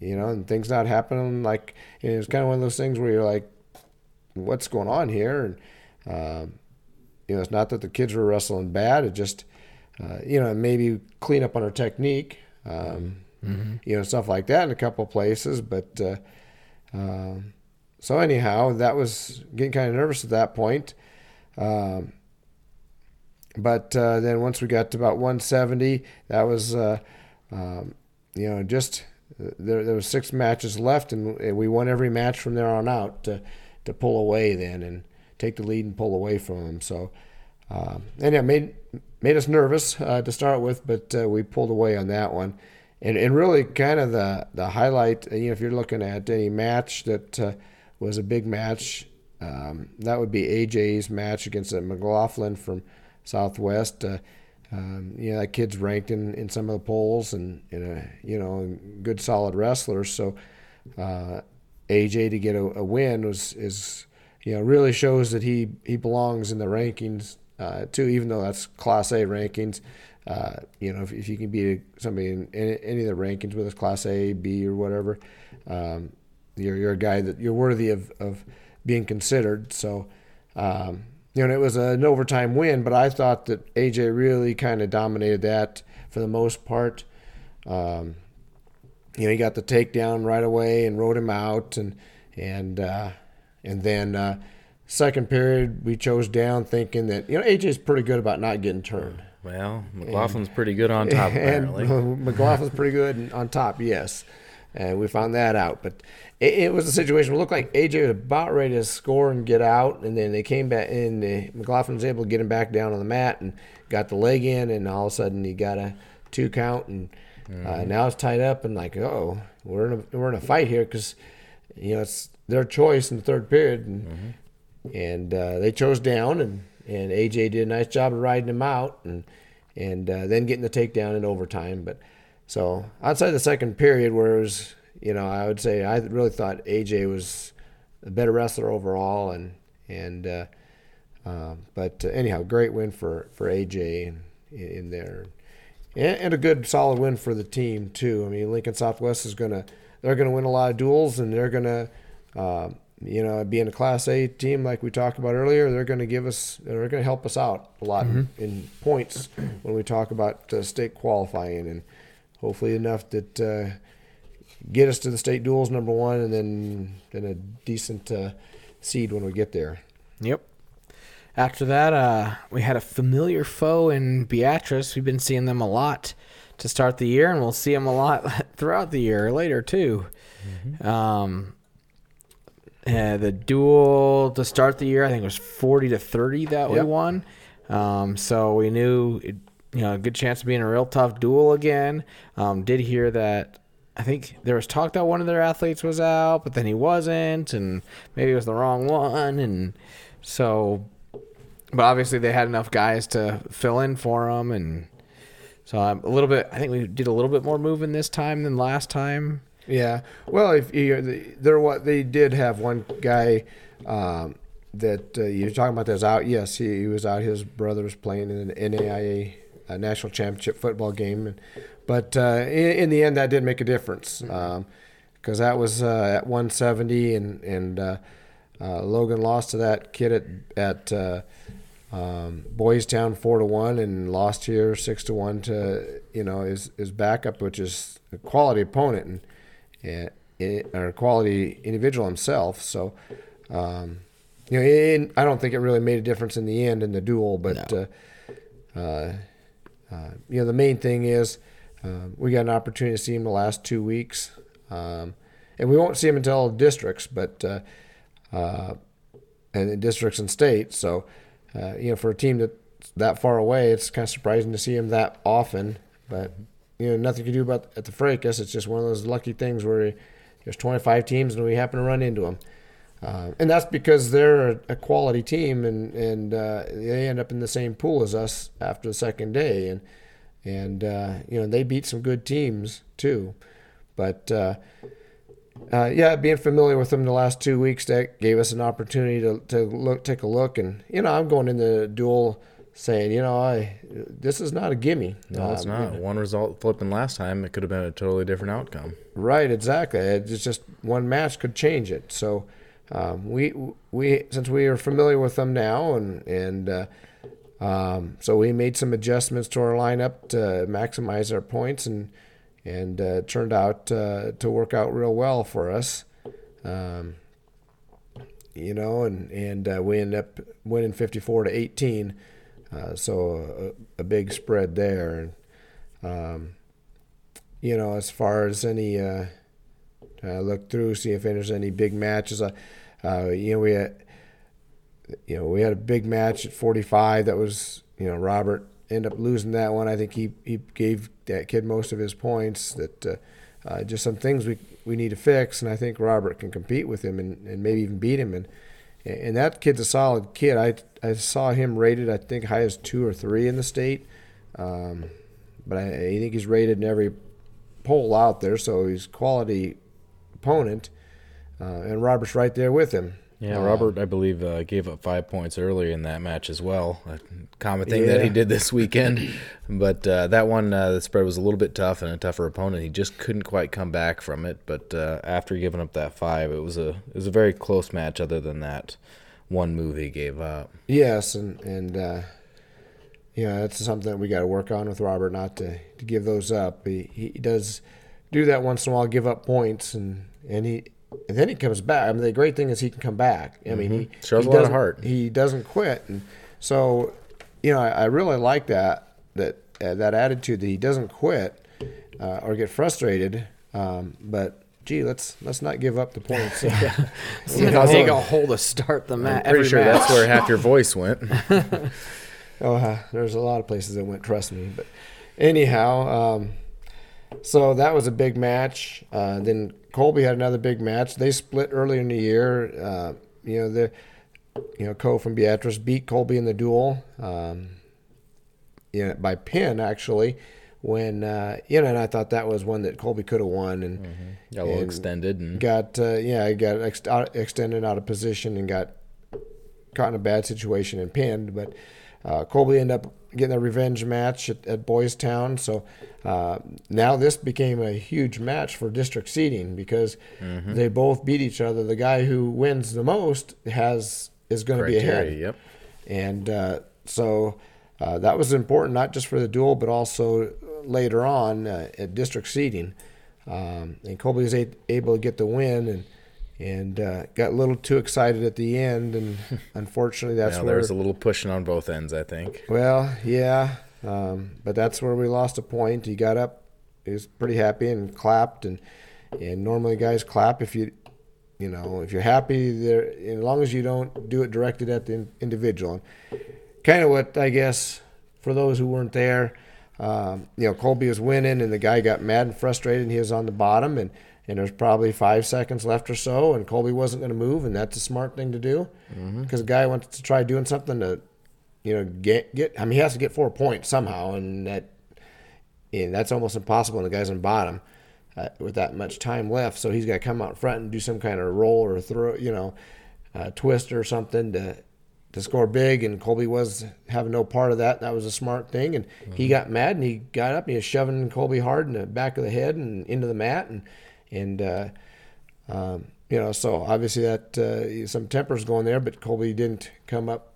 you know, and things not happening. Like it was kind of one of those things where you're like, what's going on here? And um, you know, it's not that the kids were wrestling bad. It just, uh, you know, maybe clean up on our technique, um, you know, stuff like that in a couple places. But uh, um, so anyhow, that was getting kind of nervous at that point. Um, but uh, then once we got to about 170, that was, uh, um, you know, just there, there was six matches left, and, and we won every match from there on out to, to pull away then and take the lead and pull away from them. So, um, and it made made us nervous uh, to start with, but uh, we pulled away on that one. And, and really, kind of the the highlight, you know, if you're looking at any match that uh, was a big match, um, that would be AJ's match against uh, McLaughlin from Southwest. Uh, um, you know, that kid's ranked in, in some of the polls and, a, you know, good solid wrestler. So uh, AJ to get a, a win was is you know really shows that he he belongs in the rankings uh, too, even though that's Class A rankings. Uh, you know, if, if you can beat somebody in any, of the rankings, whether it's Class A, B, or whatever, um, you're you're a guy that you're worthy of, of being considered. So, um, you know, it was an overtime win, but I thought that AJ really kind of dominated that for the most part. Um, you know, he got the takedown right away and rode him out, and and uh, and then uh, second period we chose down, thinking that you know AJ's pretty good about not getting turned. Well, McLaughlin's pretty good on top, [LAUGHS] and apparently. [LAUGHS] McLaughlin's pretty good on top, yes. and we found that out. But it, it was a situation. Where it looked like AJ was about ready to score and get out, and then they came back in. Uh, McLaughlin was able to get him back down on the mat and got the leg in, and all of a sudden he got a two count, and uh, now it's tied up, and like, oh, we're in a we're in a fight here because you know it's their choice in the third period, and and uh, they chose down, and and AJ did a nice job of riding him out, and and uh, then getting the takedown in overtime. But so outside the second period, where it was, you know, I would say I really thought AJ was a better wrestler overall, and and uh, uh, but anyhow, great win for for AJ in, in there, and, and a good solid win for the team too. I mean, Lincoln Southwest is gonna they're gonna win a lot of duels, and they're gonna. You know, being a Class A team like we talked about earlier, they're going to give us, they're going to help us out a lot in, in points when we talk about uh, state qualifying, and hopefully enough that uh, get us to the state duels number one, and then then a decent uh, seed when we get there. Yep. After that, uh, we had a familiar foe in Beatrice. We've been seeing them a lot to start the year, and we'll see them a lot [LAUGHS] throughout the year later too. Um, uh, the duel to start the year, I think it was forty to thirty that we won. Um, so we knew, it, you know, a good chance of being a real tough duel again. Um, did hear that. I think there was talk that one of their athletes was out, but then he wasn't, and maybe it was the wrong one, and so. But obviously, they had enough guys to fill in for them, and so I'm a little bit. I think we did a little bit more moving this time than last time. Yeah. Well, if you there, what they did have one guy um, that uh, you're talking about that's out. Yes, he, he was out. His brother was playing in an NAIA uh, national championship football game, and, but uh, in, in the end, that didn't make a difference because that was uh, at 170, and and uh, uh, Logan lost to that kid at at. Uh, um, Boys Town four to one and lost here six to one to you know his his backup, which is a quality opponent and, and or a quality individual himself. So um, you know, it, I don't think it really made a difference in the end in the duel, but uh, uh, uh, you know the main thing is uh, we got an opportunity to see him the last two weeks, um, and we won't see him until districts, but uh, uh, and in districts and states. So uh, you know, for a team that's that far away, it's kind of surprising to see him that often. But you know, nothing you can do about at the Fracas. It's just one of those lucky things where there's 25 teams and we happen to run into them. Uh, and that's because they're a, quality team, and and uh, they end up in the same pool as us after the second day, and and uh, you know they beat some good teams too, but uh, uh, yeah, being familiar with them the last two weeks that gave us an opportunity to, to look take a look, and you know I'm going in the duel saying you know I this is not a gimme. No, it's Um, not. One result flipping last time, it could have been a totally different outcome. Right, exactly. It's just one match could change it. So um, we we since we are familiar with them now, and and uh, um, so we made some adjustments to our lineup to maximize our points, and and uh, turned out uh, to work out real well for us. Um, you know, and and uh, we ended up winning fifty four to eighteen. Uh, so a, a big spread there. Um, you know, as far as any, uh, look through, see if there's any big matches. Uh, uh, you know, we had, you know, we had a big match at 45 that was, you know, Robert ended up losing that one. I think he, he gave that kid most of his points. That uh, just some things we we need to fix, and I think Robert can compete with him and, and maybe even beat him. And and that kid's a solid kid. I I saw him rated I think high as two or three in the state, um, but I, I think he's rated in every poll out there. So he's quality opponent, uh, and Robert's right there with him. Yeah, Robert, I believe, uh, gave up five points early in that match as well. A common thing that he did this weekend. but uh, that one, uh, the spread was a little bit tough and a tougher opponent. He just couldn't quite come back from it. But uh, after giving up that five, it was a it was a very close match. Other than that one move he gave up. Yes, and and uh, you know that's something that we got to work on with Robert, not to, to give those up. He he does do that once in a while, give up points, and and he and then he comes back. I mean, the great thing is he can come back. I mean, he Shows he a lot of doesn't- heart. He doesn't quit, and so you know I, I really like that that uh, that attitude that he doesn't quit uh, or get frustrated. Um, but gee, let's let's not give up the points. See how dig a hole to start the match. I'm pretty sure match. that's where half your voice went. [LAUGHS] [LAUGHS] Oh, uh, there's a lot of places that went. Trust me. But anyhow, um, so that was a big match. Uh, then Colby had another big match. They split earlier in the year. Uh, you know the, you know Co from Beatrice beat Colby in the duel. Um, you know, by pin actually. When uh, you know, and I thought that was one that Colby could have won, and Got a little extended and got uh, yeah, he got ex- out, extended out of position and got caught in a bad situation and pinned. But uh, Colby ended up getting a revenge match at, at Boys Town. So uh, now this became a huge match for district seeding because they both beat each other. The guy who wins the most has is going to be ahead. Yep. And uh, so uh, that was important, not just for the duel, but also later on uh, at district seeding. Um, and Colby was a- able to get the win and and uh, got a little too excited at the end. And [LAUGHS] unfortunately, that's Now, where. there was a little pushing on both ends, I think. well, yeah. Um, but that's where we lost a point. He got up, he was pretty happy and clapped. And, and normally guys clap if you. You know, if you're happy, there as long as you don't do it directed at the in- individual. kind of what I guess for those who weren't there, um, you know, Colby was winning and the guy got mad and frustrated and he was on the bottom and, and there's probably five seconds left or so and Colby wasn't going to move and that's a smart thing to do because the guy wants to try doing something to, you know, get, get, I mean, he has to get four points somehow and that, and that's almost impossible when the guy's on bottom uh, with that much time left. So he's got to come out front and do some kind of roll or throw, you know, uh, twist or something to to score big. And Colby was having no part of that. That was a smart thing. And he got mad and he got up and he was shoving Colby hard in the back of the head and into the mat and and uh, um, you know, so obviously that uh, some tempers going there, but Colby didn't come up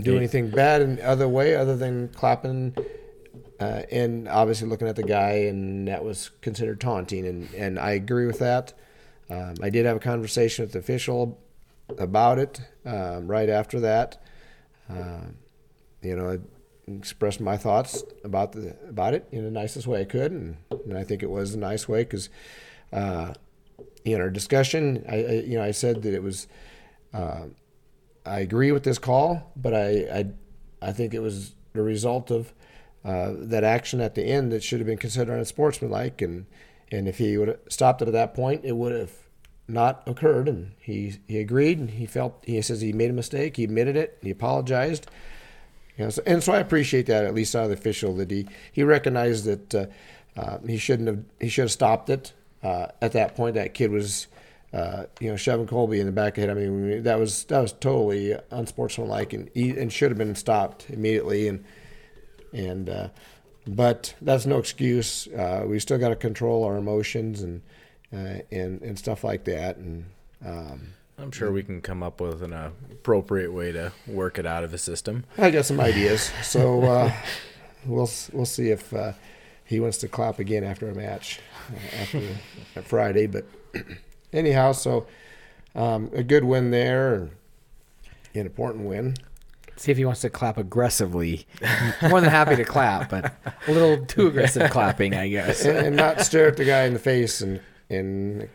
do anything bad in other way other than clapping uh, and obviously looking at the guy, and that was considered taunting, and, and I agree with that. Um, I did have a conversation with the official about it um, right after that. Um, you know, I expressed my thoughts about the about it in the nicest way I could, and, and I think it was a nice way because, uh, in our discussion, I, I you know I said that it was. Uh, I agree with this call, but I, I, I think it was the result of uh, that action at the end that should have been considered unsportsmanlike, and and if he would have stopped it at that point, it would have not occurred. And he he agreed, and he felt he says he made a mistake. He admitted it. He apologized. You know, so, and so I appreciate that at least out of the official that he he recognized that uh, uh, he shouldn't have he should have stopped it uh, at that point. That kid was. Uh, you know, shoving Colby in the back of the head. I mean, that was that was totally unsportsmanlike and and should have been stopped immediately. And and uh, but that's no excuse. Uh, we still got to control our emotions and uh, and and stuff like that. And um, I'm sure we can come up with an appropriate way to work it out of the system. I got some ideas. So uh, [LAUGHS] we'll we'll see if uh, he wants to clap again after a match uh, after Friday. But [CLEARS THROAT] anyhow, so um, a good win there, an important win. See if he wants to clap aggressively. [LAUGHS] More than happy to clap, but a little too aggressive clapping, I guess. and, and not stare at the guy in the face and and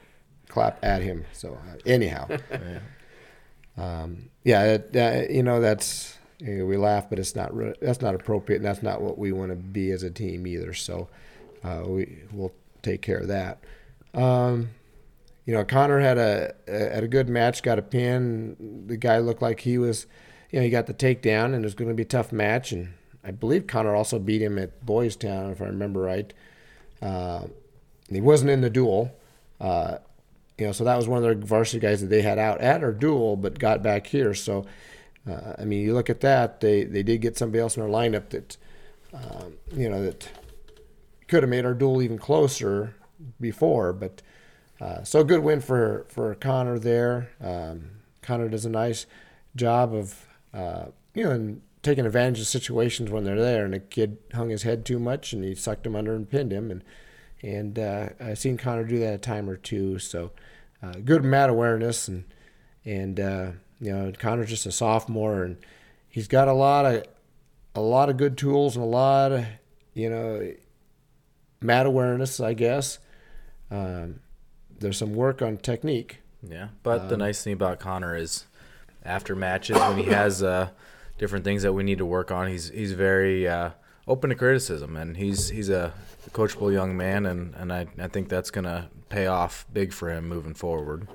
clap at him. So uh, anyhow, um, yeah, it, uh, you know that's know, we laugh, but it's not re- that's not appropriate, and that's not what we want to be as a team either. So uh, we will take care of that. Um, you know, Connor had a had a good match, got a pin. The guy looked like he was, you know, he got the takedown, and it was going to be a tough match. And I believe Connor also beat him at Boys Town, if I remember right. Uh, he wasn't in the duel, uh, you know, so that was one of their varsity guys that they had out at our duel, but got back here. So, uh, I mean, you look at that, they they did get somebody else in our lineup that, um, you know, that could have made our duel even closer before, but. Uh, so good win for for Connor there. Um, Connor does a nice job of uh, you know and taking advantage of situations when they're there. And the kid hung his head too much, and he sucked him under and pinned him. And and uh, I've seen Connor do that a time or two. So uh, good mat awareness, and and uh, you know Connor's just a sophomore, and he's got a lot of a lot of good tools and a lot of you know mat awareness, I guess. um, there's some work on technique. Yeah, but the nice thing about Connor is, after matches when he has uh, different things that we need to work on, he's he's very uh, open to criticism, and he's he's a coachable young man, and, and I, I think that's gonna pay off big for him moving forward.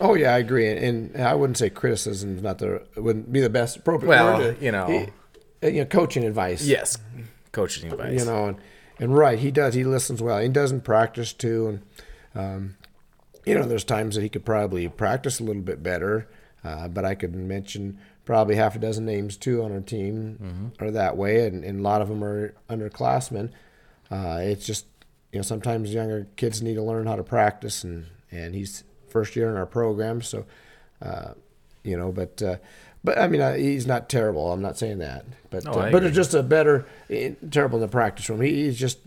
Oh yeah, I agree, and, and I wouldn't say criticism is not the wouldn't be the best appropriate Well, word. you know. He- you know, coaching advice. Yes, coaching advice. you know, and, and right, he does. He listens well. He doesn't practice too, and um, you know, there's times that he could probably practice a little bit better. Uh, but I could mention probably half a dozen names too on our team are that way, and, and a lot of them are underclassmen. Uh, it's just you know sometimes younger kids need to learn how to practice, and and he's first year in our program, so uh, you know, but. Uh, but I mean, uh, he's not terrible. I'm not saying that, but No, uh, but it's just a better eh, terrible in the practice room. He, he's just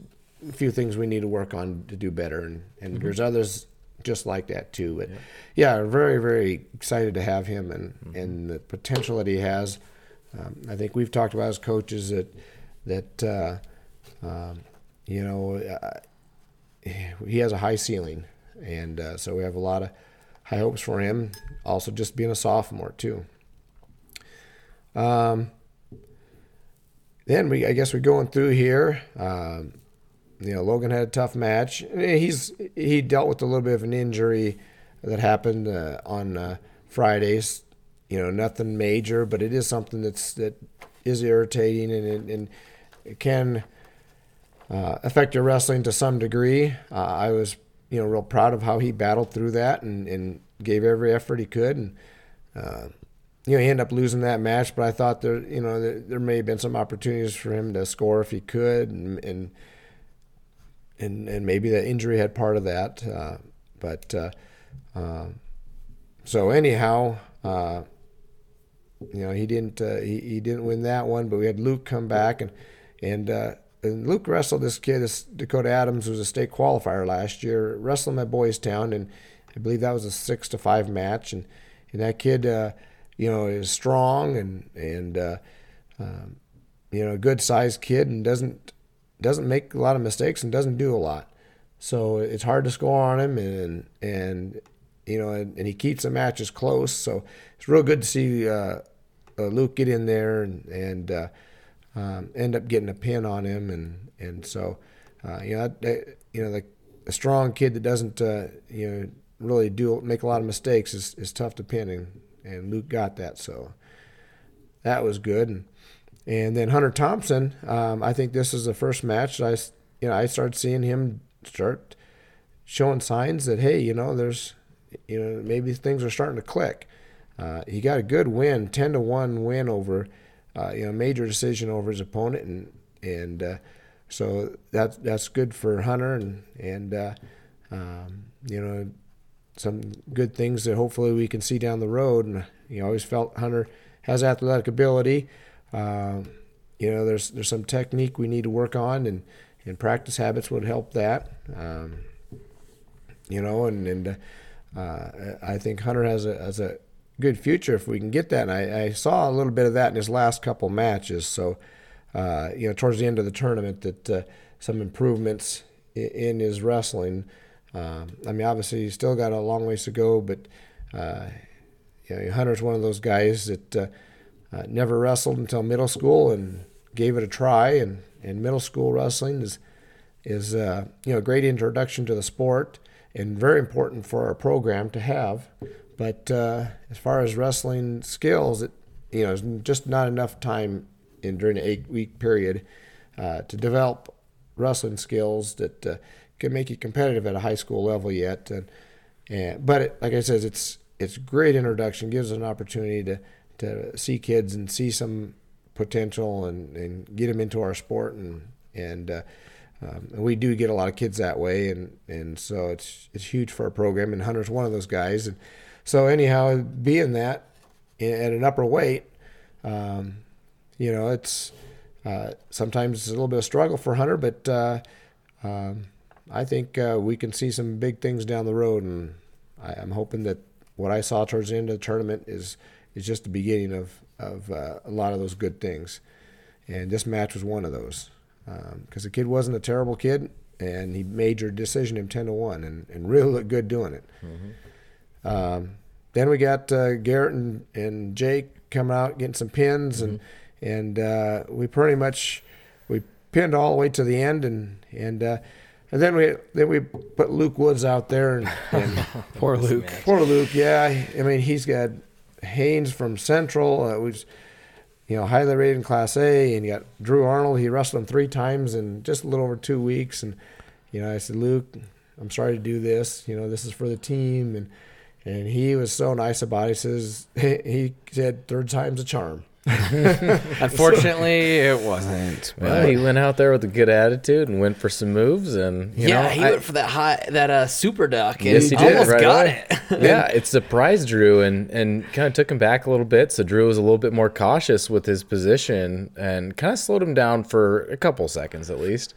a few things we need to work on to do better, and, and Mm-hmm. there's others just like that too. But yeah, very very excited to have him and Mm-hmm. and the potential that he has. Um, I think we've talked about as coaches that that uh, um, you know uh, he has a high ceiling, and uh, so we have a lot of high hopes for him. Also, just being a sophomore too. Um, then we, I guess we're going through here. Um, you know, Logan had a tough match. He's he dealt with a little bit of an injury that happened uh, on uh, Fridays. You know, nothing major, but it is something that's that is irritating and it, and it can uh, affect your wrestling to some degree. Uh, I was you know real proud of how he battled through that and, and gave every effort he could and. Uh, you know, he ended up losing that match, but I thought there, you know, there, there may have been some opportunities for him to score if he could, and and and, and maybe the injury had part of that. Uh, but uh, uh, so anyhow, uh, you know, he didn't uh, he, he didn't win that one, but we had Luke come back and and uh, and Luke wrestled this kid, this Dakota Adams, who was a state qualifier last year, wrestled him at Boys Town, and I believe that was a six to five match, and and that kid. Uh, you know, is strong and and uh, um, you know, a good sized kid and doesn't doesn't make a lot of mistakes and doesn't do a lot. So it's hard to score on him and and you know, and, and he keeps the matches close. So it's real good to see uh, uh, Luke get in there and and uh, um, end up getting a pin on him and and so uh, you know you know the a strong kid that doesn't uh, you know really do make a lot of mistakes is, is tough to pin and and Luke got that, so that was good. And and then Hunter Thompson, um, I think this is the first match that I, you know, I started seeing him start showing signs that hey, you know, there's, you know, maybe things are starting to click. Uh, he got a good win, ten to one win over, uh, you know, major decision over his opponent, and and uh, so that's that's good for Hunter, and and uh, um, you know, some good things that hopefully we can see down the road. And you know, always felt Hunter has athletic ability. Um, you know, there's there's some technique we need to work on, and and practice habits would help that. Um, you know, and and uh, I think Hunter has a has a good future if we can get that. And I, I saw a little bit of that in his last couple matches. So, uh, you know, towards the end of the tournament, that uh, some improvements in, his wrestling. Um, I mean, obviously, he's still got a long ways to go, but uh, you know, Hunter's one of those guys that uh, uh, never wrestled until middle school and gave it a try. And, and middle school wrestling is is uh, you know a great introduction to the sport and very important for our program to have. But uh, as far as wrestling skills, it you know, just not enough time in during an eight week period uh, to develop wrestling skills that uh, can make you competitive at a high school level yet. And, and but it, like I said, it's it's great introduction. Gives an opportunity to to see kids and see some potential and, and get them into our sport and and. Uh, um, and we do get a lot of kids that way, and, and so it's it's huge for our program. And Hunter's one of those guys, and so anyhow, being that at an upper weight, um, you know, it's uh, sometimes it's a little bit of struggle for Hunter, but uh, um, I think uh, we can see some big things down the road, and I, I'm hoping that what I saw towards the end of the tournament is is just the beginning of of uh, a lot of those good things. And this match was one of those because the kid wasn't a terrible kid, and he made your decision him ten to one, and, and really looked good doing it. Um, then we got uh, Garrett and, and Jake coming out getting some pins, and and uh, we pretty much we pinned all the way to the end, and and uh, and then we then we put Luke Woods out there, and, [LAUGHS] and Poor Luke. Poor Luke, yeah. I mean, he's got Haynes from Central, uh, which you know highly rated in Class A, and you got Drew Arnold. He wrestled him three times in just a little over two weeks, and you know I said, Luke, I'm sorry to do this. You know, this is for the team, and and he was so nice about it. He says [LAUGHS] he said third time's a charm. [LAUGHS] Unfortunately, it wasn't. Well, he went out there with a good attitude and went for some moves, and you yeah, know, he I- went for that high that uh, super duck. And Yes, he did. almost right got away. it. [LAUGHS] yeah, it surprised Drew and and kind of took him back a little bit. So Drew was a little bit more cautious with his position and kind of slowed him down for a couple seconds at least.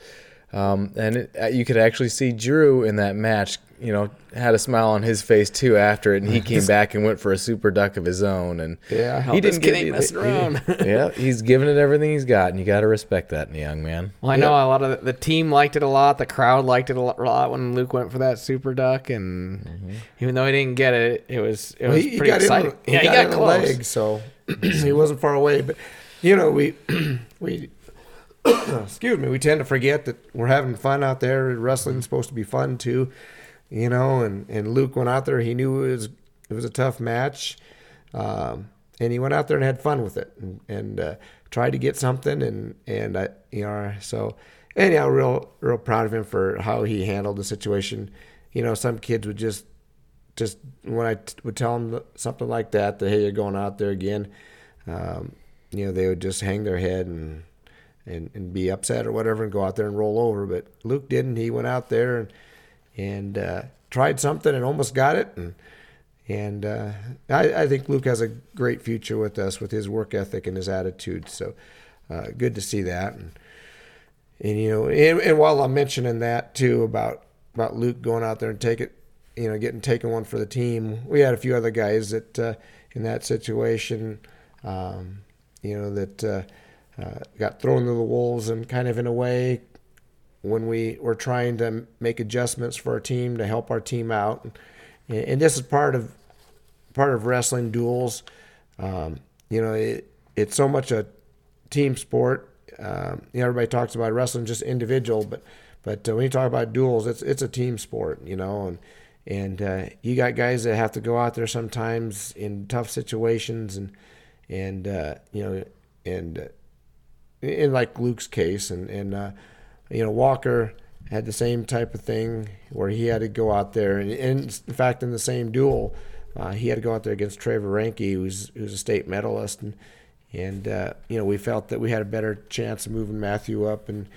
Um, and it, uh, you could actually see Drew in that match. You know, had a smile on his face too after it, and he [LAUGHS] came back and went for a super duck of his own. And Yeah. This kid give ain't you- messing around. [LAUGHS] [LAUGHS] yeah, he's giving it everything he's got, and you got to respect that in a young man. Well, I know a lot of the, the team liked it a lot. The crowd liked it a lot when Luke went for that super duck, and mm-hmm. even though he didn't get it, it was it was he, he pretty got exciting. in, he yeah, got, he got in close. leg, so [CLEARS THROAT] he wasn't far away. But you know, we [CLEARS THROAT] we [CLEARS THROAT] excuse me, we tend to forget that we're having fun out there. Wrestling's supposed to be fun too, you know. And and Luke went out there. He knew it was it was a tough match, um, and he went out there and had fun with it, and, and uh, tried to get something. And and I, you know, so anyhow, real real proud of him for how he handled the situation. You know, some kids would just just when I t- would tell them something like that, that hey, you're going out there again, um, you know, they would just hang their head and, and and be upset or whatever, and go out there and roll over. But Luke didn't. He went out there and and uh, tried something and almost got it. And and uh, I, I think Luke has a great future with us with his work ethic and his attitude. So uh, good to see that. And, and you know, and, and while I'm mentioning that too about about Luke going out there and take it, you know, getting taken one for the team, we had a few other guys that uh, in that situation, um, you know, that uh, uh, got thrown to the wolves and kind of in a way when we were trying to make adjustments for our team to help our team out, and, and this is part of part of wrestling duels. Um, you know, it, it's so much a team sport. Um, you know, everybody talks about wrestling just individual, but but uh, when you talk about duels, it's it's a team sport. You know, and and uh, you got guys that have to go out there sometimes in tough situations, and and uh, you know, and uh, in like Luke's case, and and uh, you know Walker had the same type of thing where he had to go out there, and, in fact, in the same duel, uh, he had to go out there against Trevor Ranke, who's who's a state medalist, and and uh, you know we felt that we had a better chance of moving Matthew up, and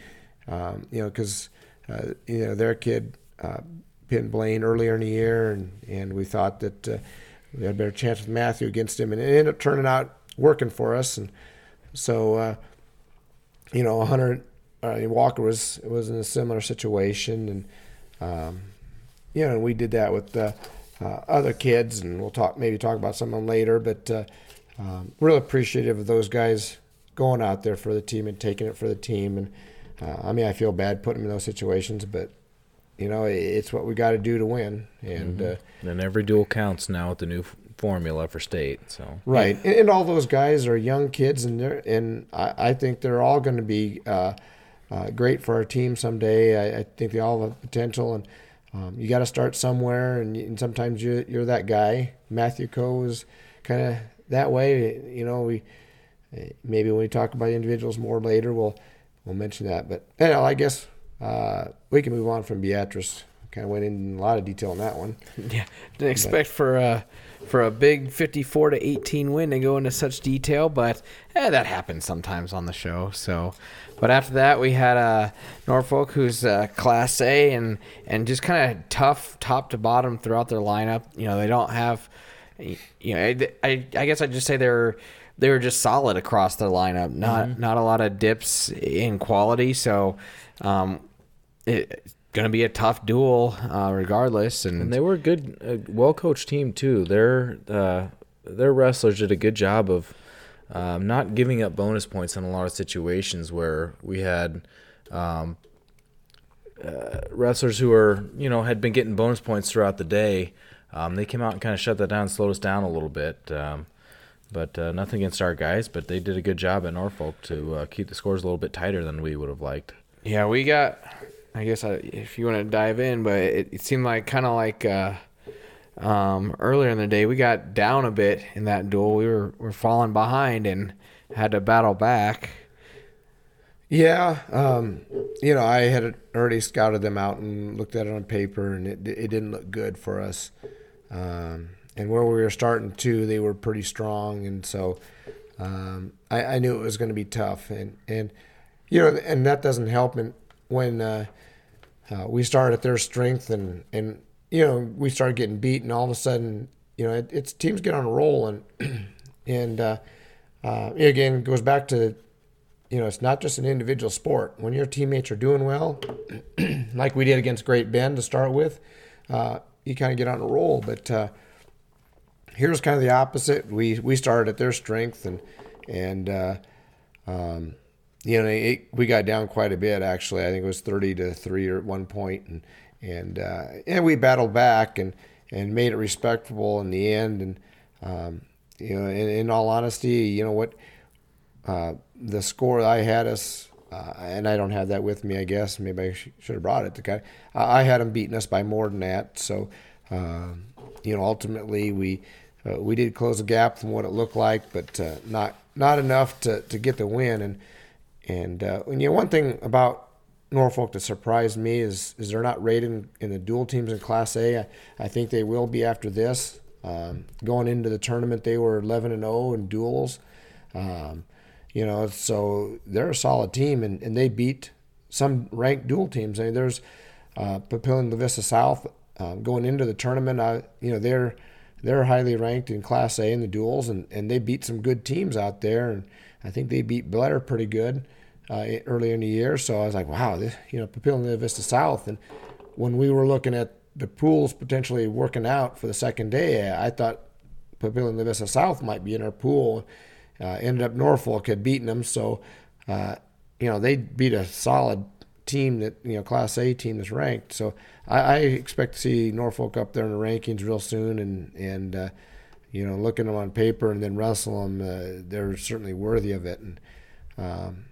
um, you know because uh, you know their kid uh, pinned Blaine earlier in the year, and and we thought that uh, we had a better chance with Matthew against him, and it ended up turning out working for us, and so. Uh, you know, Hunter uh, Walker was was in a similar situation, and um, you know, we did that with uh, uh, other kids, and we'll talk maybe talk about some of them later. But uh, um, really appreciative of those guys going out there for the team and taking it for the team. And uh, I mean, I feel bad putting them in those situations, but you know, it's what we got to do to win. And uh, And every duel counts now with the new formula for state. So Right, and, and all those guys are young kids, and they're and I, I think they're all going to be uh, uh, great for our team someday. I, I think they all have potential, and um, you got to start somewhere, and, and sometimes you you're that guy. Matthew Coe is kind of that way. You know, we maybe when we talk about individuals more later, we'll we'll mention that. But anyhow, I guess uh, we can move on from Beatrice. Kind of went in a lot of detail on that one. [LAUGHS] Yeah, didn't expect for a for a big fifty-four to eighteen win to go into such detail, but eh, that happens sometimes on the show. So, but after that, we had uh, Norfolk, who's uh, Class A, and and just kind of tough top to bottom throughout their lineup. You know, they don't have, you know, I I, I guess I'd just say they're they were just solid across their lineup. Not not a lot of dips in quality. So, um, it, going to be a tough duel uh, regardless. And, And they were a good, a well coached team too. Their uh, their wrestlers did a good job of um, not giving up bonus points in a lot of situations where we had um, uh, wrestlers who are you know had been getting bonus points throughout the day. Um, they came out and kind of shut that down, slowed us down a little bit. Um, but uh, nothing against our guys, but they did a good job at Norfolk to uh, keep the scores a little bit tighter than we would have liked. Yeah, we got. I guess I, if you want to dive in, but it, it seemed like kind of like uh, um, earlier in the day we got down a bit in that duel. We were were falling behind and had to battle back. Yeah, um, you know, I had already scouted them out and looked at it on paper, and it it didn't look good for us. Um, and where we were starting to, they were pretty strong, and so um, I, I, knew it was going to be tough. And and you know, and that doesn't help. And when uh, uh, we started at their strength, and and you know, we started getting beat, and all of a sudden, you know, it, it's teams get on a roll, and [CLEARS THROAT] and uh, uh again, goes back to you know, it's not just an individual sport. When your teammates are doing well, [CLEARS THROAT] like we did against Great Bend to start with, uh, you kind of get on a roll. But uh, here's kind of the opposite. We we started at their strength, and and uh, um, you know it, we got down quite a bit. Actually, I think it was thirty to three at one point, and and uh, and we battled back and and made it respectable in the end. And um, you know, in, in all honesty, you know what uh, the score I had us, uh, and I don't have that with me. I guess maybe I sh- should have brought it to kind. Of, I had them beating us by more than that. So, uh, you know, ultimately we uh, we did close the gap from what it looked like, but uh, not not enough to, to get the win. And and, and you know, one thing about Norfolk that surprised me is is they're not rated in, the dual teams in Class A. I, I think they will be after this. Um, going into the tournament, they were 11 and 0 in duels. Um, you know, so they're a solid team, and, and they beat some ranked dual teams. I mean, there's uh, Papillion La Vista South uh, going into the tournament. Uh, you know, they're they're highly ranked in Class A in the duels, and, and they beat some good teams out there. And I think they beat Blair pretty good uh, earlier in the year. So I was like, wow, this, you know, Papillion La Vista South. And when we were looking at the pools potentially working out for the second day, I thought Papillion La Vista South might be in our pool. Uh, ended up Norfolk had beaten them, so uh, you know they beat a solid team that you know Class A team that's ranked. So I, I, expect to see Norfolk up there in the rankings real soon, and and uh, you know looking them on paper and then wrestle them, uh, they're certainly worthy of it. And um,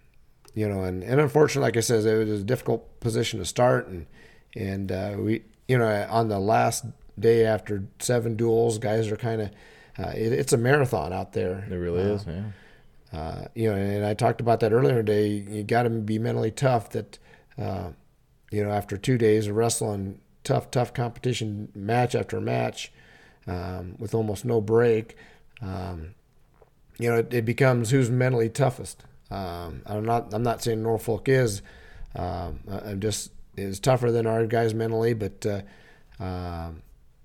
you know, and, and unfortunately, like I said, it was a difficult position to start, and and uh, we you know on the last day after seven duels, guys are kind of uh, it, it's a marathon out there. It really uh, is, yeah. Uh, you know, and I talked about that earlier today. You got to be mentally tough. That uh, you know, after two days of wrestling, tough, tough competition, match after match, um, with almost no break. Um, you know, it, it, becomes who's mentally toughest. Um, I'm not. I'm not saying Norfolk is. Um, I'm just is tougher than our guys mentally, but uh, um,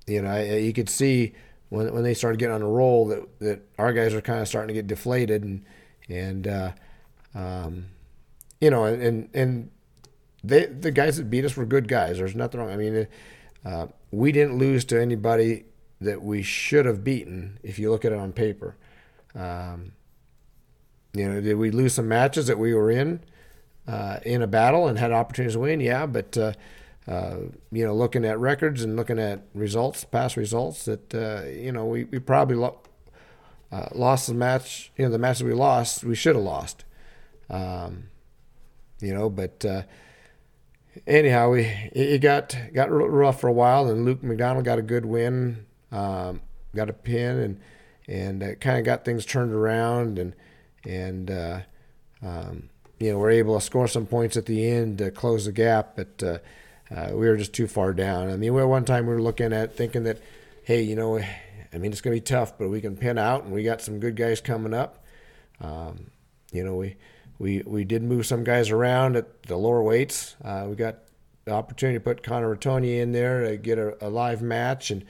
you know, you could see when when they started getting on a roll that that our guys are kind of starting to get deflated and and uh, um, you know and and they the guys that beat us were good guys. There's nothing wrong. I mean, uh, we didn't lose to anybody that we should have beaten if you look at it on paper. Um, you know, did we lose some matches that we were in uh, in a battle and had opportunities to win? Yeah, but uh, uh, you know, looking at records and looking at results, past results, that uh, you know we, we probably lo- uh, lost the match. You know, the matches we lost, we should have lost. Um, you know, but uh, anyhow, we it got got rough for a while, and Luke McDonald got a good win, um, got a pin, and and kind of got things turned around, and and uh, um, you know we're able to score some points at the end to close the gap, but uh, we were just too far down. I mean, we one time we were looking at thinking that, hey, you know, I mean, it's going to be tough, but we can pin out, and we got some good guys coming up. Um, you know, we we we did move some guys around at the lower weights. Uh, we got the opportunity to put Connor Rotoni in there to get a, a live match, and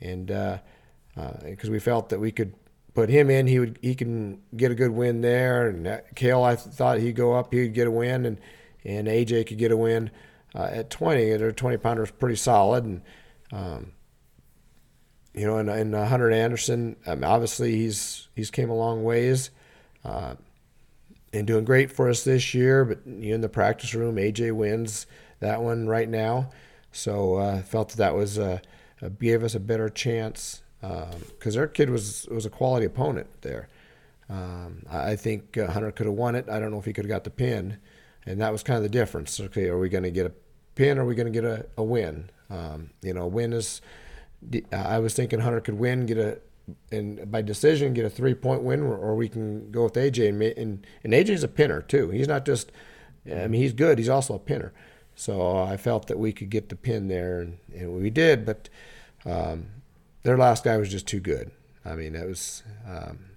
and because uh, uh we felt that we could put him in, he would he can get a good win there. And Kale, I thought he'd go up, he'd get a win, and and AJ could get a win uh, at 20, their 20 pounder is pretty solid. And, um, you know, and, and uh, Hunter Anderson, um, obviously he's, he's came a long ways, uh, and doing great for us this year, but you in the practice room, AJ wins that one right now. So uh, felt that that was uh, gave us a better chance because um, our kid was was a quality opponent there. Um, I think uh, Hunter could have won it. I don't know if he could have got the pin, and that was kind of the difference. Okay, are we going to get a pin? Or are we going to get a, a win? Um, you know, win is. I was thinking Hunter could win, get a, and by decision get a three point win, or, we can go with AJ. And, and and AJ's a pinner too. He's not just. I mean, he's good. He's also a pinner. So I felt that we could get the pin there, and, and we did. But um, their last guy was just too good. I mean, it was. Um,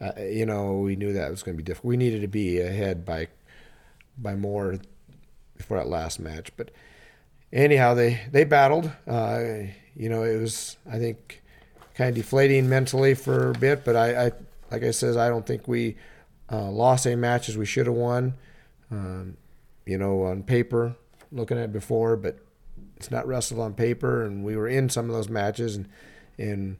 uh, you know, we knew that was going to be difficult. We needed to be ahead by by more before that last match. But anyhow, they they battled. Uh, you know, it was I think kind of deflating mentally for a bit. But I, I like I says, I don't think we uh, lost any matches we should have won. Um, you know, on paper, looking at before, but it's not wrestled on paper. And we were in some of those matches, and and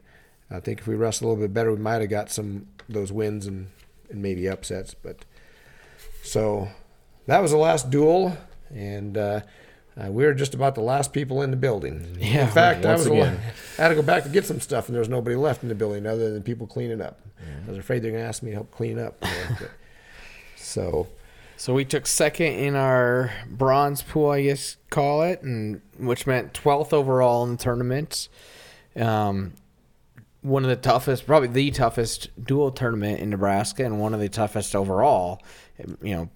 I think if we wrestled a little bit better, we might have got some those wins and, and maybe upsets. But so that was the last duel, and uh, uh, we were just about the last people in the building. Yeah, in fact, I was again. I had to go back to get some stuff, and there was nobody left in the building other than people cleaning up. Yeah. I was afraid they're going to ask me to help clean up. [LAUGHS] so. So we took second in our bronze pool, I guess call it, and which meant 12th overall in the tournament. Um, one of the toughest, probably the toughest dual tournament in Nebraska, and one of the toughest overall, you know,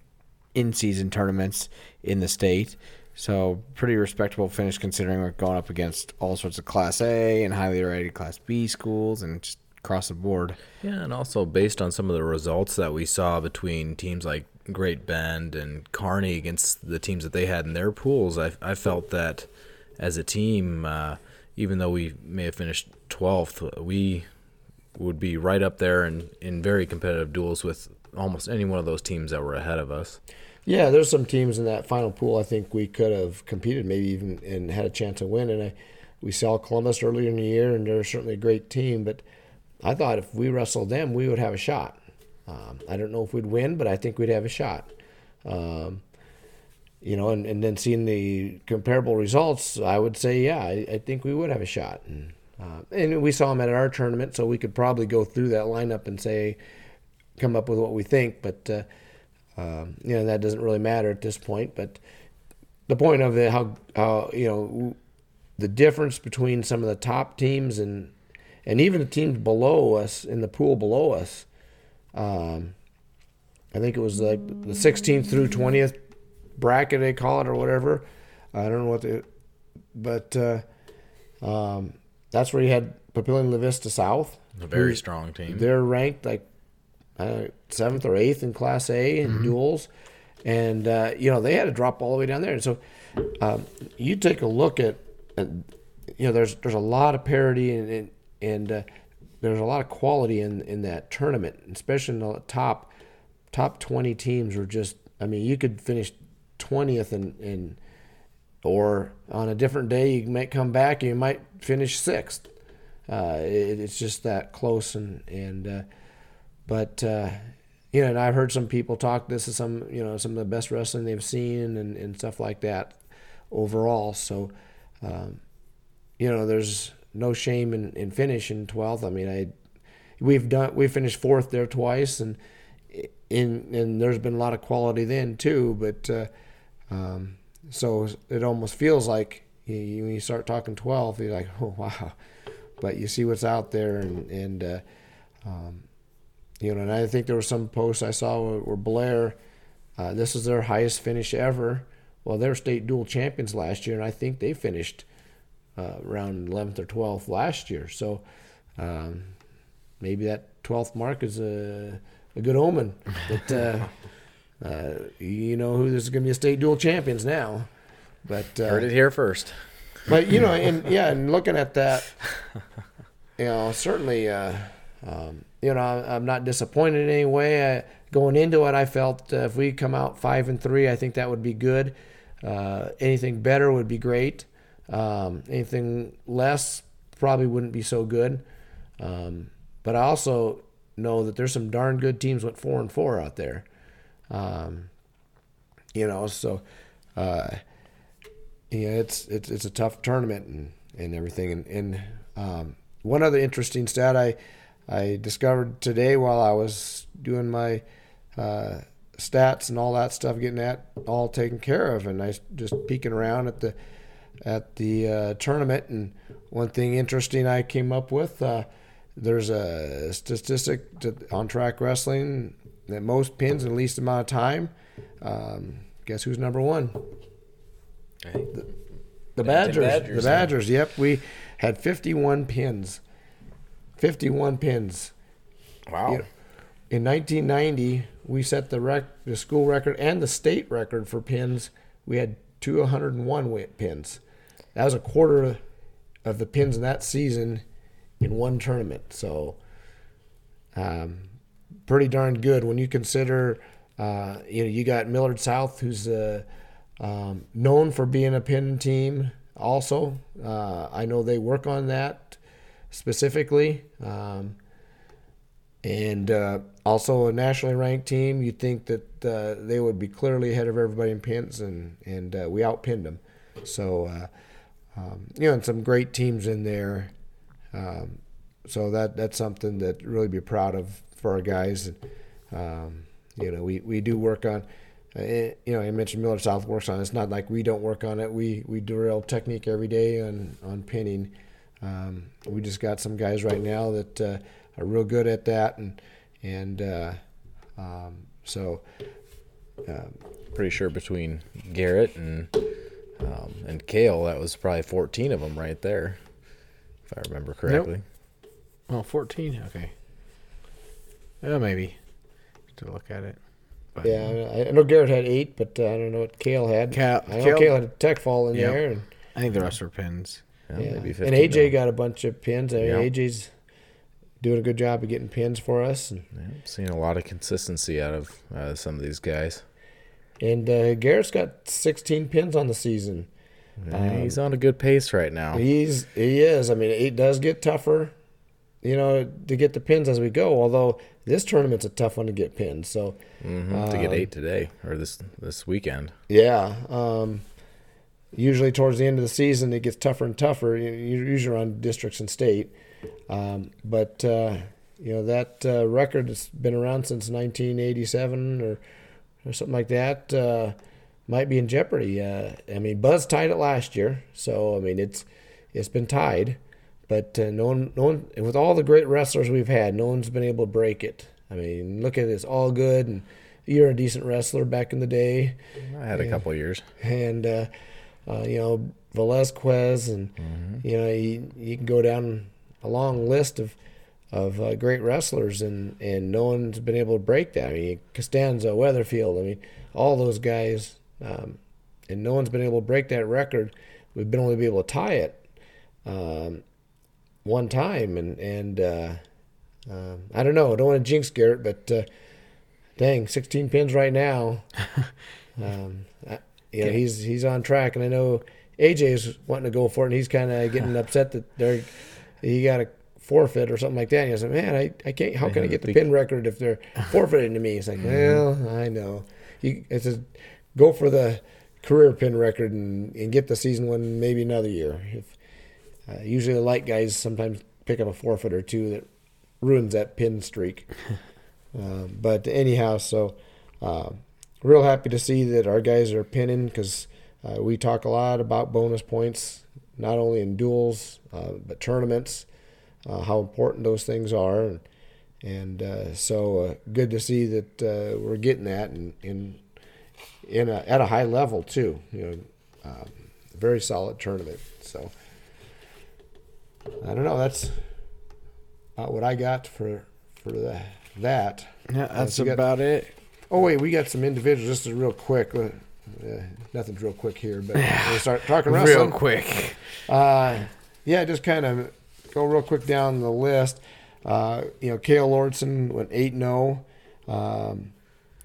in season tournaments in the state. So pretty respectable finish considering we're going up against all sorts of Class A and highly rated Class B schools and just across the board. Yeah, and also based on some of the results that we saw between teams like Great Bend and Kearney against the teams that they had in their pools, I, I felt that as a team, uh, even though we may have finished 12th, we would be right up there in, in very competitive duels with almost any one of those teams that were ahead of us. Yeah, there's some teams in that final pool I think we could have competed, maybe even and had a chance to win. And I, we saw Columbus earlier in the year, and they're certainly a great team. But I thought if we wrestled them, we would have a shot. Um, I don't know if we'd win, but I think we'd have a shot. Um, you know, and, and then seeing the comparable results, I would say, yeah, I, I think we would have a shot. And uh, and we saw them at our tournament, so we could probably go through that lineup and say, come up with what we think. But uh, um, you know that doesn't really matter at this point. But the point of it, how how you know the difference between some of the top teams and and even the teams below us in the pool below us. Um, I think it was like the 16th through 20th bracket they call it or whatever. I don't know what the, but uh, um, that's where you had Papillion La Vista South. A very strong team. They're ranked like uh, seventh or eighth in Class A in mm-hmm. duels, and uh, you know they had to drop all the way down there. And so um, you take a look at, you know, there's there's a lot of parity and and, and uh, there's a lot of quality in in that tournament, especially in the top top twenty teams were just. I mean, you could finish twentieth and and or on a different day you might come back and you might finish sixth. Uh, it, it's just that close and and uh, but uh, you know, and I've heard some people talk. This is some you know some of the best wrestling they've seen and, and stuff like that overall. So um, you know, there's no shame in, in finishing 12th. I mean, I we've done we finished fourth there twice, and in and there's been a lot of quality then too. But uh, um, so it almost feels like you, when you start talking 12, you're like, [LAUGHS] oh, wow. But you see what's out there, and, and uh, um, you know, and I think there were some posts I saw where, where Blair, uh, this is their highest finish ever. Well, they're state dual champions last year, and I think they finished uh, around 11th or 12th last year. So um, maybe that 12th mark is a, a good omen. But [LAUGHS] uh, you know who this is going to be a state dual champions now. But uh, heard it here first. But you know, and [LAUGHS] yeah, and looking at that, you know, certainly, uh, um, you know, I'm not disappointed in any way. I, going into it, I felt uh, if we come out five and three, I think that would be good. Uh, anything better would be great. Um, anything less probably wouldn't be so good. Um, but I also know that there's some darn good teams with four and four out there. Um, you know, so uh, know, it's it's it's a tough tournament and, and everything. And, and um, one other interesting stat I I discovered today while I was doing my uh, stats and all that stuff, getting that all taken care of, and I just peeking around at the at the uh, tournament. And one thing interesting I came up with, uh, there's a statistic on track wrestling that most pins in the least amount of time. Um, guess who's number one? The, the Badgers. Badgers, The yeah. Badgers. Yep, we had 51 pins. 51 pins. Wow. Yeah. In 1990, we set the rec- the school record and the state record for pins. We had 201 pins. That was a quarter of the pins in that season in one tournament. So, um, pretty darn good when you consider, uh, you know, you got Millard South, who's uh, um, known for being a pin team. Also, uh, I know they work on that specifically. Um, and uh, also a nationally ranked team. You'd think that uh, they would be clearly ahead of everybody in pins, and and uh, we outpinned them. So um, you know, and some great teams in there. Um, so that that's something that really be proud of for our guys. And, um, you know, we, we do work on. Uh, you know, I mentioned Millard South works on. it. It's not like we don't work on it. We we do real technique every day on on pinning. Um, we just got some guys right now that uh, are real good at that, and and uh, um, so um, Pretty sure between Garrett and um, and Kale, that was probably 14 of them right there, if I remember correctly. Oh, 14? Okay. Yeah, maybe. To look at it. But yeah, I, I know Garrett had eight, but uh, I don't know what Kale had. Cal- I know Kale- Kale, had a tech fall in Yep. there, and, I think the rest were pins. Yeah, yeah. maybe and AJ of 'em. got a bunch of pins. I mean, Yeah. AJ's doing a good job of getting pins for us, and, Yeah, seeing a lot of consistency out of uh, some of these guys. and uh, Garrett's got 16 pins on the season. Yeah, he's on a good pace right now. He's he is. I mean, it does get tougher, you know, to get the pins as we go. Although this tournament's a tough one to get pins. So Mhm, to get eight today or this this weekend. yeah, um, usually towards the end of the season it gets tougher and tougher. You- usually around districts and state, um, but uh, you know that uh, record has been around since 1987 or or something like that. Uh, might be in jeopardy. Uh, I mean, Buzz tied it last year, so I mean it's it's been tied, but uh, no one, no one, with all the great wrestlers we've had, no one's been able to break it. I mean, look at this, all good, and you're a decent wrestler back in the day, I had a Yeah. couple years. and uh, uh, you know Velasquez, and you know you, you can go down a long list of of uh, great wrestlers, and and no one's been able to break that. I mean, Costanza, Weatherfield, I mean, all those guys, um, and no one's been able to break that record. We've been only be able to tie it um, one time, and and uh, um, I don't know. I don't want to jinx Garrett, but uh, dang, 16 pins right now. [LAUGHS] um, I, you know, he's he's on track, and I know AJ is wanting to go for it, and he's kind of [LAUGHS] getting upset that they're he got a forfeit or something like that. And he's like, man, I, I can't. How can I get the pin record if they're [LAUGHS] forfeiting to me? He's like, well, I know. You, it's a go for the career pin record and, and get the season one maybe another year. If uh, usually the light guys sometimes pick up a forfeit or two that ruins that pin streak. [LAUGHS] Um, but anyhow, so uh, real happy to see that our guys are pinning because uh, we talk a lot about bonus points, not only in duels uh, but tournaments, uh, how important those things are, and, and uh, so uh, good to see that uh, we're getting that and in in a, at a high level too. You know, um, very solid tournament. So I don't know. That's about what I got for for the, that. Yeah, Uh, that's you got- about it. Oh wait, we got some individuals. Just real quick. Uh, uh, nothing's real quick here, but we'll start talking Real quick. Uh, yeah, just kind of go real quick down the list. Uh, you know, Kale Lordson went eight and zero. Um,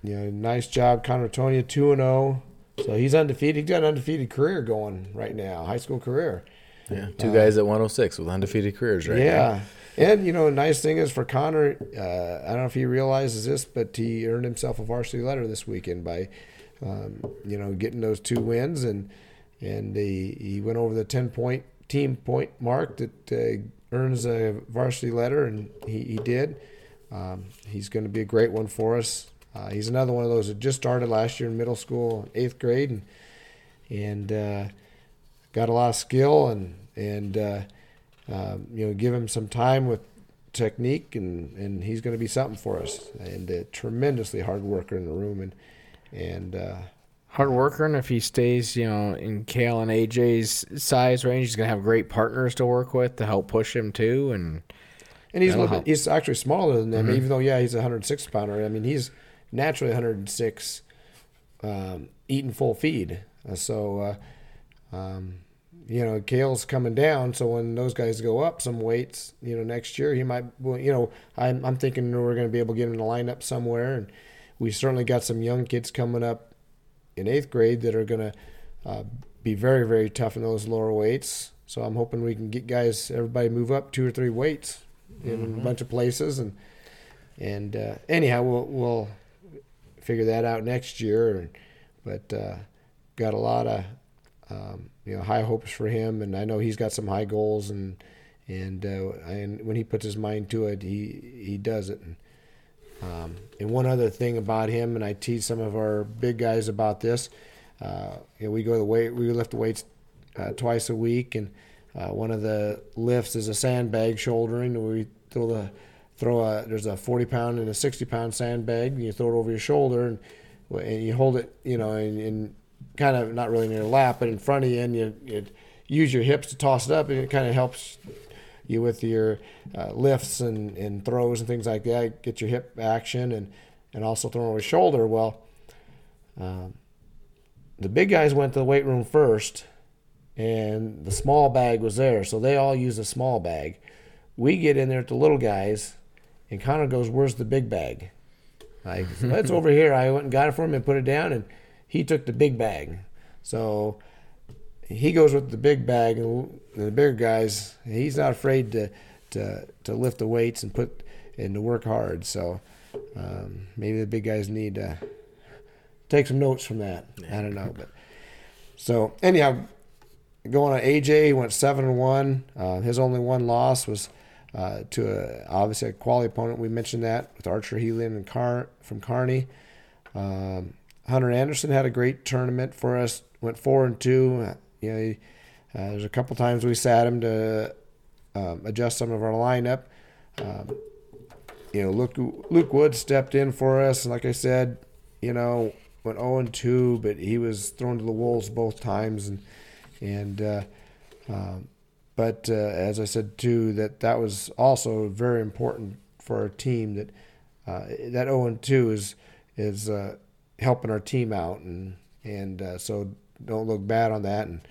you know, nice job, Connor Tonia two and zero. So he's undefeated. He's got an undefeated career going right now, high school career. Yeah, two guys at 106 with undefeated careers right now. yeah. And you know, nice thing is for Connor. Uh, I don't know if he realizes this, but he earned himself a varsity letter this weekend by, um, you know, getting those two wins and and he, he went over the 10 point team point mark that uh, earns a varsity letter, and he, he did. Um, he's going to be a great one for us. Uh, he's another one of those that just started last year in middle school, eighth grade, and and uh, got a lot of skill and and uh, um, you know give him some time with technique and and he's going to be something for us and a tremendously hard worker in the room and and uh, hard worker, and if he stays, you know, in Kale and AJ's size range, he's gonna have great partners to work with to help push him too. And and he's a little bit, he's actually smaller than them, Mhm. even though yeah he's a 106 pounder. I mean he's naturally 106, um, eating full feed. Uh, so, uh, um, you know, Kale's coming down. So when those guys go up some weights, you know, next year he might. Well, you know, I'm I'm thinking we're going to be able to get him in the lineup somewhere, and we certainly got some young kids coming up in eighth grade that are going to uh, be very very tough in those lower weights. So I'm hoping we can get guys, everybody move up two or three weights in a bunch of places, and and uh, anyhow we'll we'll figure that out next year. But uh, got a lot of um, you know high hopes for him, and I know he's got some high goals, and and uh, and when he puts his mind to it, he he does it. And, um, and one other thing about him, and I teach some of our big guys about this. Uh, you know, we go the weight, we lift the weights uh, twice a week, and uh, one of the lifts is a sandbag shouldering. We throw the throw a there's a 40 pound and a 60 pound sandbag, and you throw it over your shoulder, and and you hold it, you know, and, and kind of not really in your lap, but in front of you, and you, you use your hips to toss it up, and it kind of helps you with your uh, lifts and, and throws and things like that. Get your hip action and and also throwing over your shoulder. Well, um, the big guys went to the weight room first, and the small bag was there, so they all use a small bag. We get in there at the little guys, and Connor goes, "Where's the big bag?" Like, it's [LAUGHS] over here. I went and got it for him and put it down, and he took the big bag. So he goes with the big bag, and the bigger guys, he's not afraid to to to lift the weights and put and to work hard. So um, maybe the big guys need to take some notes from that. I don't know, but so anyhow, going on AJ, he went seven and one. Uh, his only one loss was uh, to a, obviously a quality opponent. We mentioned that with Archer Healy and Car from Kearney. Um, Hunter Anderson had a great tournament for us. Went four and two. Uh, You know, uh, there's a couple times we sat him to um, adjust some of our lineup. Um, you know, Luke Luke Wood stepped in for us, and like I said, you know, went 0 and 2, but he was thrown to the wolves both times, and and uh, um, but uh, as I said too, that that was also very important for our team. That uh, that 0 and 2 is is uh, helping our team out, and and uh, so don't look bad on that. And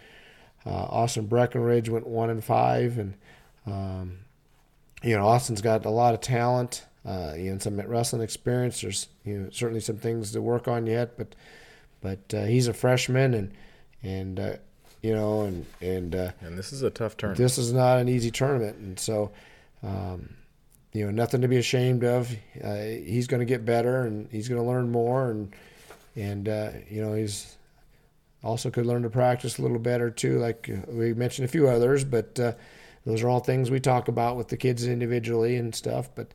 uh, Austin Breckenridge went one and five, and um, you know Austin's got a lot of talent. Uh, you know, some wrestling experience. There's you know certainly some things to work on yet, but but uh, he's a freshman, and and uh, you know, and and uh, And this is a tough turn. this is not an easy tournament, and so um, you know nothing to be ashamed of. Uh, he's going to get better, and he's going to learn more, and and uh, you know he's also could learn to practice a little better too. Like we mentioned a few others, but uh, those are all things we talk about with the kids individually and stuff. But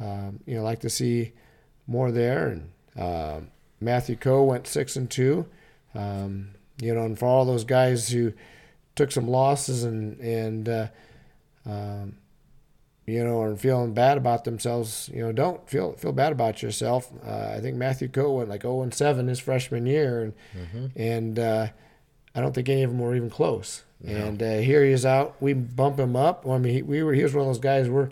um, you know, like to see more there. And uh, Matthew Coe went six and two. Um, you know, and for all those guys who took some losses and and uh, um, you know are feeling bad about themselves, you know, don't feel feel bad about yourself. Uh, I think Matthew Coe went like 0 and 7 his freshman year, and and uh, I don't think any of them were even close. And uh, here he is out. We bump him up. Well, I mean, he, we were he was one of those guys where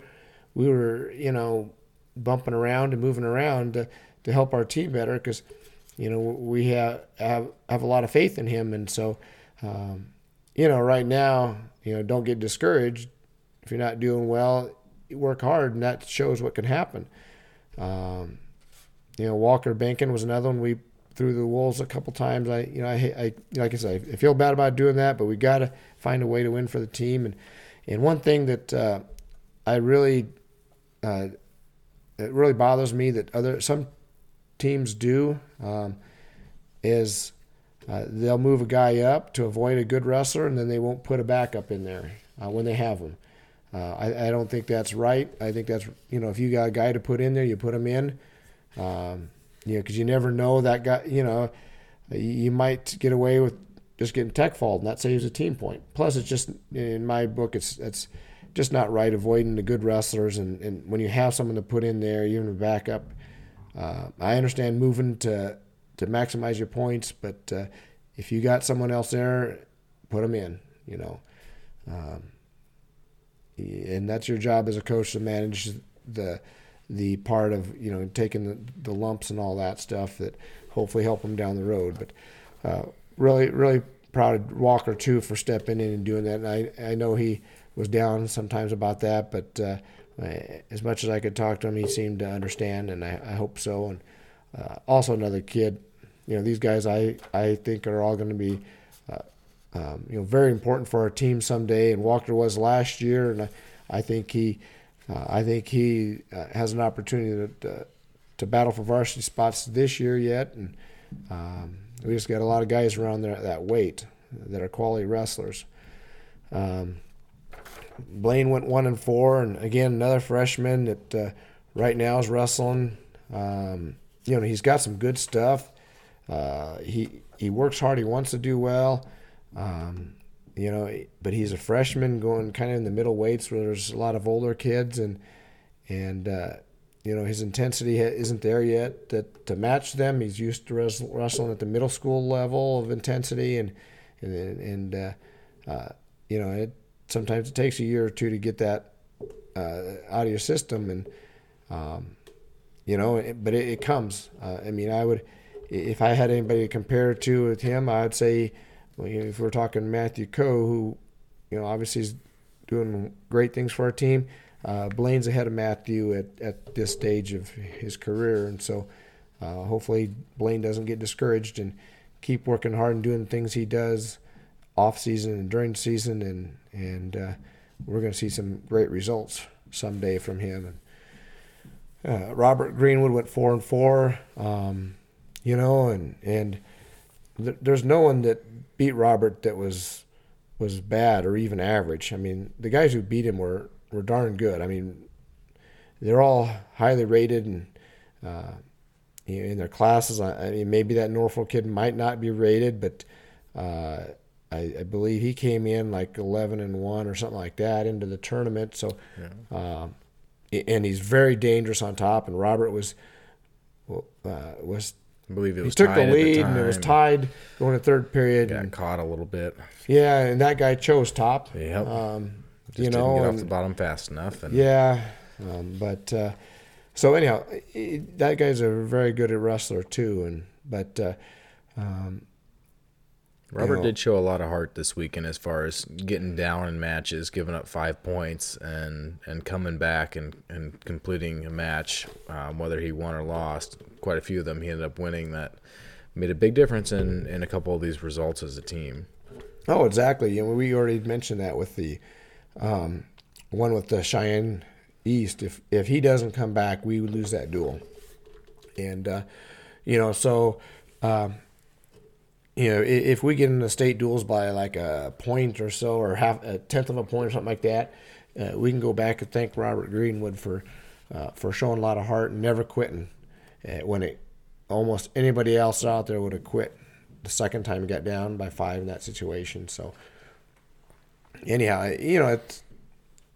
we were you know bumping around and moving around to, to help our team better because you know we have, have have a lot of faith in him, and so um, you know right now you know don't get discouraged if you're not doing well. Work hard, and that shows what can happen. Um, you know, Walker Bankin was another one we threw the wolves a couple times. I, you know, I, I like I said, I feel bad about doing that, but we got to find a way to win for the team. And and one thing that uh, I really, uh, it really bothers me that other some teams do um, is uh, they'll move a guy up to avoid a good wrestler, and then they won't put a backup in there uh, when they have them. Uh, I, I don't think that's right. I think that's you know if you got a guy to put in there, you put him in. Um, you know, because you never know that guy. You know, you might get away with just getting tech fall, and that saves a team point. Plus, it's just in my book, it's it's just not right avoiding the good wrestlers, and, and when you have someone to put in there, even a backup. Uh, I understand moving to to maximize your points, but uh, if you got someone else there, put them in. You know, um, and that's your job as a coach to manage the the part of you know taking the, the lumps and all that stuff that hopefully help them down the road. But uh, really, really proud of Walker too for stepping in and doing that. And I I know he was down sometimes about that, but uh, as much as I could talk to him, he seemed to understand, and I, I hope so. And uh, also another kid, you know, these guys I I think are all going to be. Um, you know, very important for our team someday, and Walker was last year, and I, I think he, uh, I think he uh, has an opportunity to, to battle for varsity spots this year yet, and um, we just got a lot of guys around there at that weight that are quality wrestlers. Um, Blaine went one and four, and again another freshman that uh, right now is wrestling. Um, you know he's got some good stuff. Uh, he he works hard. He wants to do well. Um, you know, but he's a freshman going kind of in the middle weights where there's a lot of older kids and and uh, you know his intensity isn't there yet that to match them. He's used to wrestling at the middle school level of intensity and and, and uh, uh, you know it sometimes it takes a year or two to get that uh, out of your system and um, you know it, but it, it comes. Uh, I mean, I would if I had anybody to compare to with him, I'd say if we're talking Matthew Coe, who, you know, obviously is doing great things for our team, uh, Blaine's ahead of Matthew at, at this stage of his career. And so uh, hopefully Blaine doesn't get discouraged and keep working hard and doing the things he does off season and during season. And, and uh, we're going to see some great results someday from him. And uh, Robert Greenwood went four and four, um, you know, and, and th- there's no one that beat Robert that was was bad or even average. I mean, the guys who beat him were were darn good. I mean, they're all highly rated and uh, in their classes. I mean, maybe that Norfolk kid might not be rated, but uh, I, I, believe he came in like 11 and one or something like that into the tournament. So, yeah. uh, and he's very dangerous on top. And Robert was uh, was I believe it was. He took the lead, the and it was tied going to third period. Got and, caught a little bit. Yeah, and that guy chose top. Yep. Um, Just you know, didn't get off the bottom fast enough. And, yeah, um, but uh, so anyhow, it, that guy's a very good wrestler too, and but uh, um, Robert you know, did show a lot of heart this weekend as far as getting down in matches, giving up five points, and and coming back and, and completing a match, um, whether he won or lost. Quite a few of them he ended up winning. That made a big difference in, in a couple of these results as a team. Oh, exactly. And we already mentioned that with the um, one with the Cheyenne East. If if he doesn't come back, we would lose that duel. And uh, you know, so. Um, you know, if we get into state duels by like a point or so, or half a tenth of a point or something like that, uh, we can go back and thank Robert Greenwood for uh, for showing a lot of heart and never quitting. Uh, when it almost anybody else out there would have quit the second time he got down by five in that situation. So anyhow, you know it's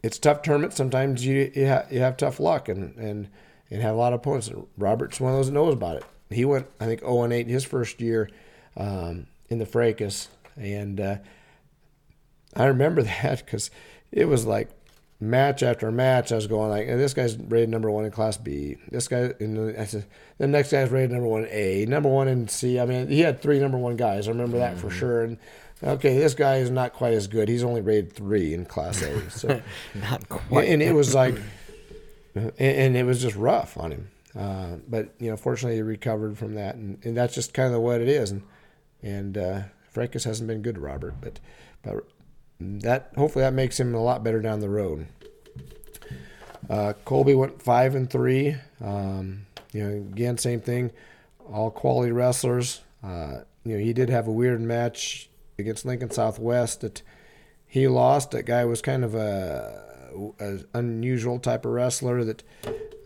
it's tough tournament. Sometimes you you, ha- you have tough luck and and and have a lot of opponents. Robert's one of those that knows about it. He went I think 0 and 8 his first year um, in the fracas, and uh, I remember [LAUGHS] that because it was like match after match. I was going like, this guy's rated number one in Class B. This guy, and I said, the next guy's rated number one A, number one in C. I mean, he had three number one guys. I remember that mm-hmm. for sure. And okay, this guy is not quite as good. He's only rated three in Class A. [LAUGHS] So not quite. And it was [LAUGHS] like, and it was just rough on him. Uh, but you know, fortunately, he recovered from that, and, and that's just kind of what it is. And and uh, Fracas hasn't been good to Robert, but but that hopefully that makes him a lot better down the road. Uh, Colby went five and three. Um, you know, again, same thing. All quality wrestlers. Uh, you know, he did have a weird match against Lincoln Southwest that he lost. That guy was kind of a, a unusual type of wrestler that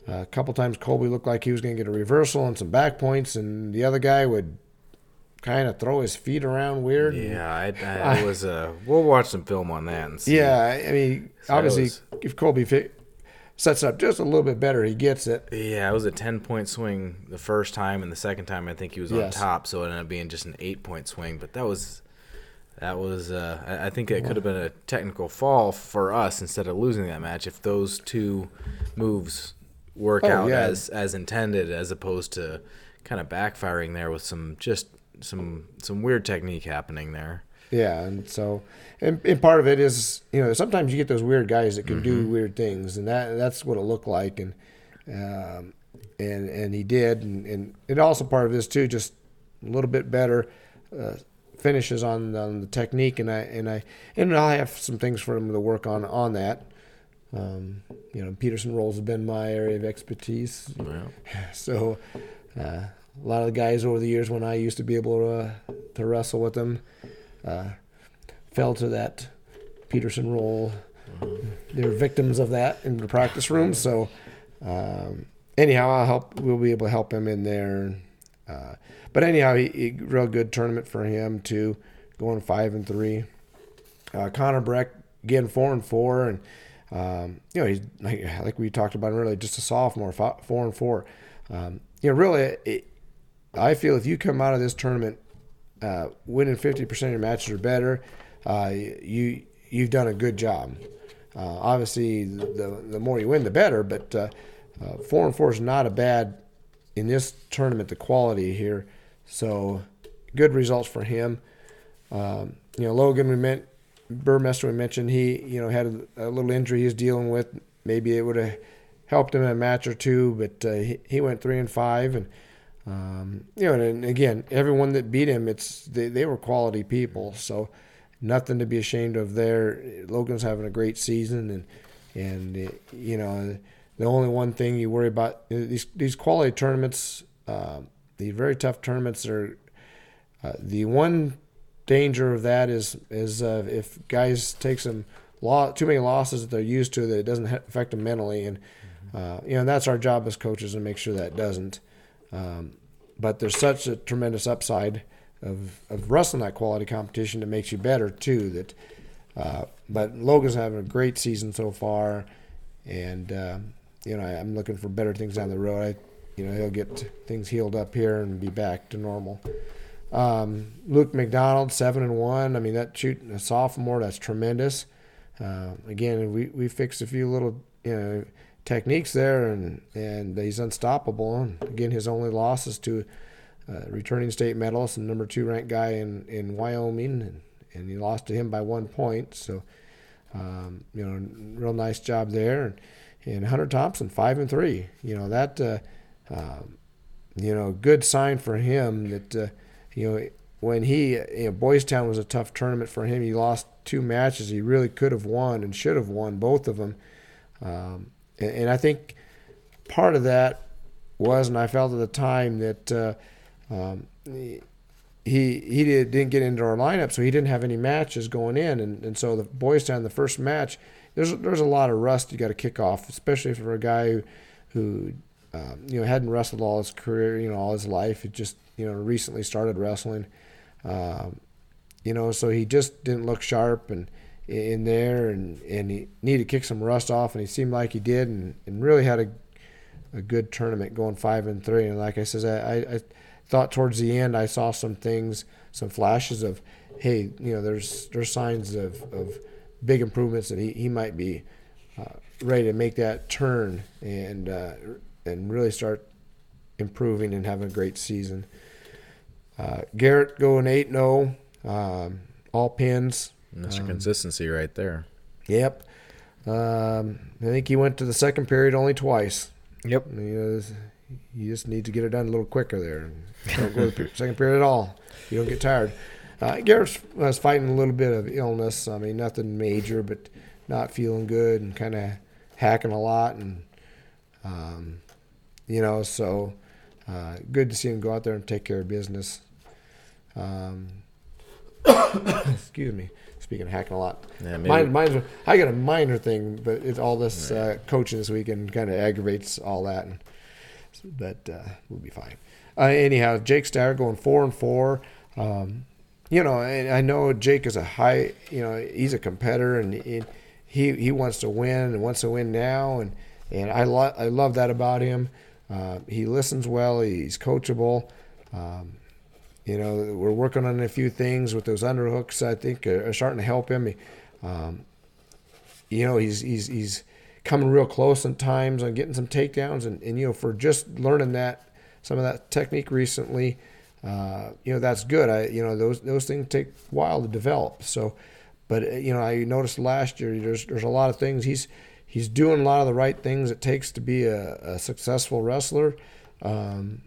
uh, a couple times Colby looked like he was going to get a reversal and some back points, and the other guy would kind of throw his feet around weird. Yeah, I, I, [LAUGHS] I was. Uh, we'll watch some film on that and see. Yeah, I mean, obviously, was- if Colby fi- sets up just a little bit better, he gets it. Yeah, it was a ten point swing the first time, and the second time I think he was on top, so it ended up being just an eight point swing. But that was that was uh, I, I think it could have been a technical fall for us instead of losing that match if those two moves work Oh, out yeah. as as intended, as opposed to kind of backfiring there with some just some some weird technique happening there. Yeah, and so, and, and part of it is, you know, sometimes you get those weird guys that can do weird things, and that that's what it looked like, and um, and and he did, and, and it also part of this too, just a little bit better uh, finishes on on the technique, and I and I and I have some things for him to work on on that. Um, you know, Peterson rolls have been my area of expertise, [LAUGHS] so uh, a lot of the guys over the years when I used to be able to uh, to wrestle with them uh, fell to that Peterson roll. They were victims of that in the practice room. So um, anyhow, I'll help. We'll be able to help him in there. Uh, but anyhow, he, he real good tournament for him too, going five and three. Uh, Connor Breck again four and four, and um, you know he's like, like we talked about earlier, just a sophomore, four and four. Um, you know, really, it, I feel if you come out of this tournament uh, winning fifty percent of your matches or better, uh, you you've done a good job. Uh, obviously, the the more you win, the better. But uh, uh, four and four is not a bad in this tournament. The quality here, so good results for him. Um, you know, Logan, we meant Burmester. We mentioned he, you know, had a, a little injury he's dealing with. Maybe it would have helped him in a match or two, but uh, he, he went three and five, and um, you know, and, and again, everyone that beat him, it's they, they were quality people, so nothing to be ashamed of there. Logan's having a great season, and and uh, you know, the only one thing you worry about uh, these these quality tournaments, uh, these very tough tournaments are uh, the one danger of that is is uh, if guys take some law too many losses that they're used to that it doesn't affect them mentally and uh, you know that's our job as coaches to make sure that doesn't um, but there's such a tremendous upside of, of wrestling that quality competition that makes you better too that uh, but Logan's having a great season so far and uh, you know I, I'm looking for better things down the road I you know he'll get things healed up here and be back to normal um, Luke McDonald, seven and one. I mean, that shoot a sophomore, that's tremendous. Uh, again, we, we fixed a few little you know techniques there, and and he's unstoppable. And again, his only loss is to uh, returning state medalist and number two ranked guy in in Wyoming, and, and he lost to him by one point. So, um, you know, real nice job there. And, and Hunter Thompson, five and three. You know that. Uh, um, you know, good sign for him that uh, you know when he you know Boys Town was a tough tournament for him. He lost two matches he really could have won and should have won both of them. Um, and, I think part of that was, and I felt at the time that uh, um, he he did, didn't get into our lineup, so he didn't have any matches going in, and, and so the Boys Town the first match. There's there's a lot of rust you got to kick off, especially for a guy who, who um, you know hadn't wrestled all his career, you know, all his life. He just you know recently started wrestling, um, you know, so he just didn't look sharp and in there, and, and he needed to kick some rust off, and he seemed like he did, and, and really had a a good tournament going five and three. And like I says, I, I, thought towards the end I saw some things, some flashes of, hey, you know, there's there's signs of, of big improvements that he, he might be uh, ready to make that turn and uh, and really start improving and having a great season. Uh, Garrett going eight zero, um, all pins. That's Um, your consistency right there. Yep. Um, I think he went to the second period only twice. Yep. You know, you just need to get it done a little quicker there. Don't go to the [LAUGHS] second period at all. You don't get tired. Uh, Garrett was fighting a little bit of illness. I mean, nothing major, but not feeling good and kind of hacking a lot. And, um, you know, so uh, good to see him go out there and take care of business. Um, [COUGHS] excuse me. Speaking of hacking a lot, Yeah, Mine, mine's, I got a minor thing, but it's all this uh, coaching this weekend kind of aggravates all that. And, but uh, we'll be fine. Uh, anyhow, Jake Starr going four and four. Um, you know, and I know Jake is a high. You know, he's a competitor, and he he, he wants to win and wants to win now, and and I lo- I love that about him. Uh, he listens well. He's coachable. Um, you know, we're working on a few things with those underhooks. I think are, are starting to help him. Um, you know, he's he's he's coming real close in times on getting some takedowns, and, and you know, for just learning that some of that technique recently, uh, you know, that's good. I you know those those things take a while to develop. So, but uh, you know, I noticed last year there's there's a lot of things he's he's doing a lot of the right things it takes to be a, a successful wrestler, um,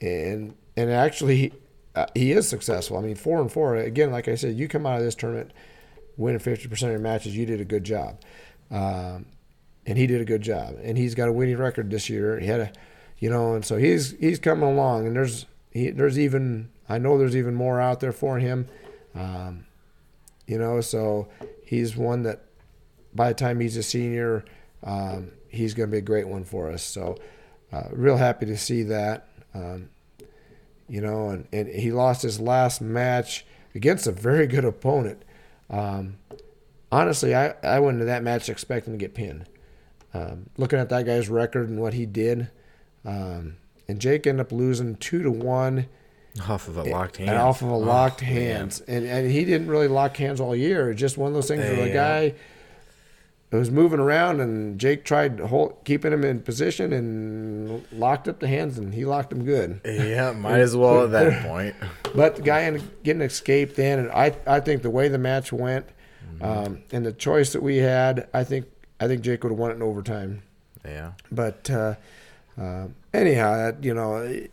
and and actually uh, he is successful. I mean, four and four again. Like I said, you come out of this tournament winning fifty percent of your matches, you did a good job, um, and he did a good job. And he's got a winning record this year. He had a, you know, and so he's he's coming along. And there's he, there's even I know there's even more out there for him, um, you know. So he's one that by the time he's a senior, um, he's going to be a great one for us. So uh, real happy to see that. Um, you know, and, and he lost his last match against a very good opponent. Um, honestly, I, I went into that match expecting to get pinned. Um, looking at that guy's record and what he did, um, and Jake ended up losing two to one Off of a locked hand. and off of a locked Oh, man. hands, and and he didn't really lock hands all year. It's just one of those things where the Yeah. guy was moving around, and Jake tried to hold, keeping him in position and locked up the hands, and he locked him good. Yeah, might as well at that point. [LAUGHS] But the guy ended getting escaped in, and I I think the way the match went, um, and the choice that we had, I think I think Jake would have won it in overtime. Yeah. But uh, uh, anyhow, that, you know,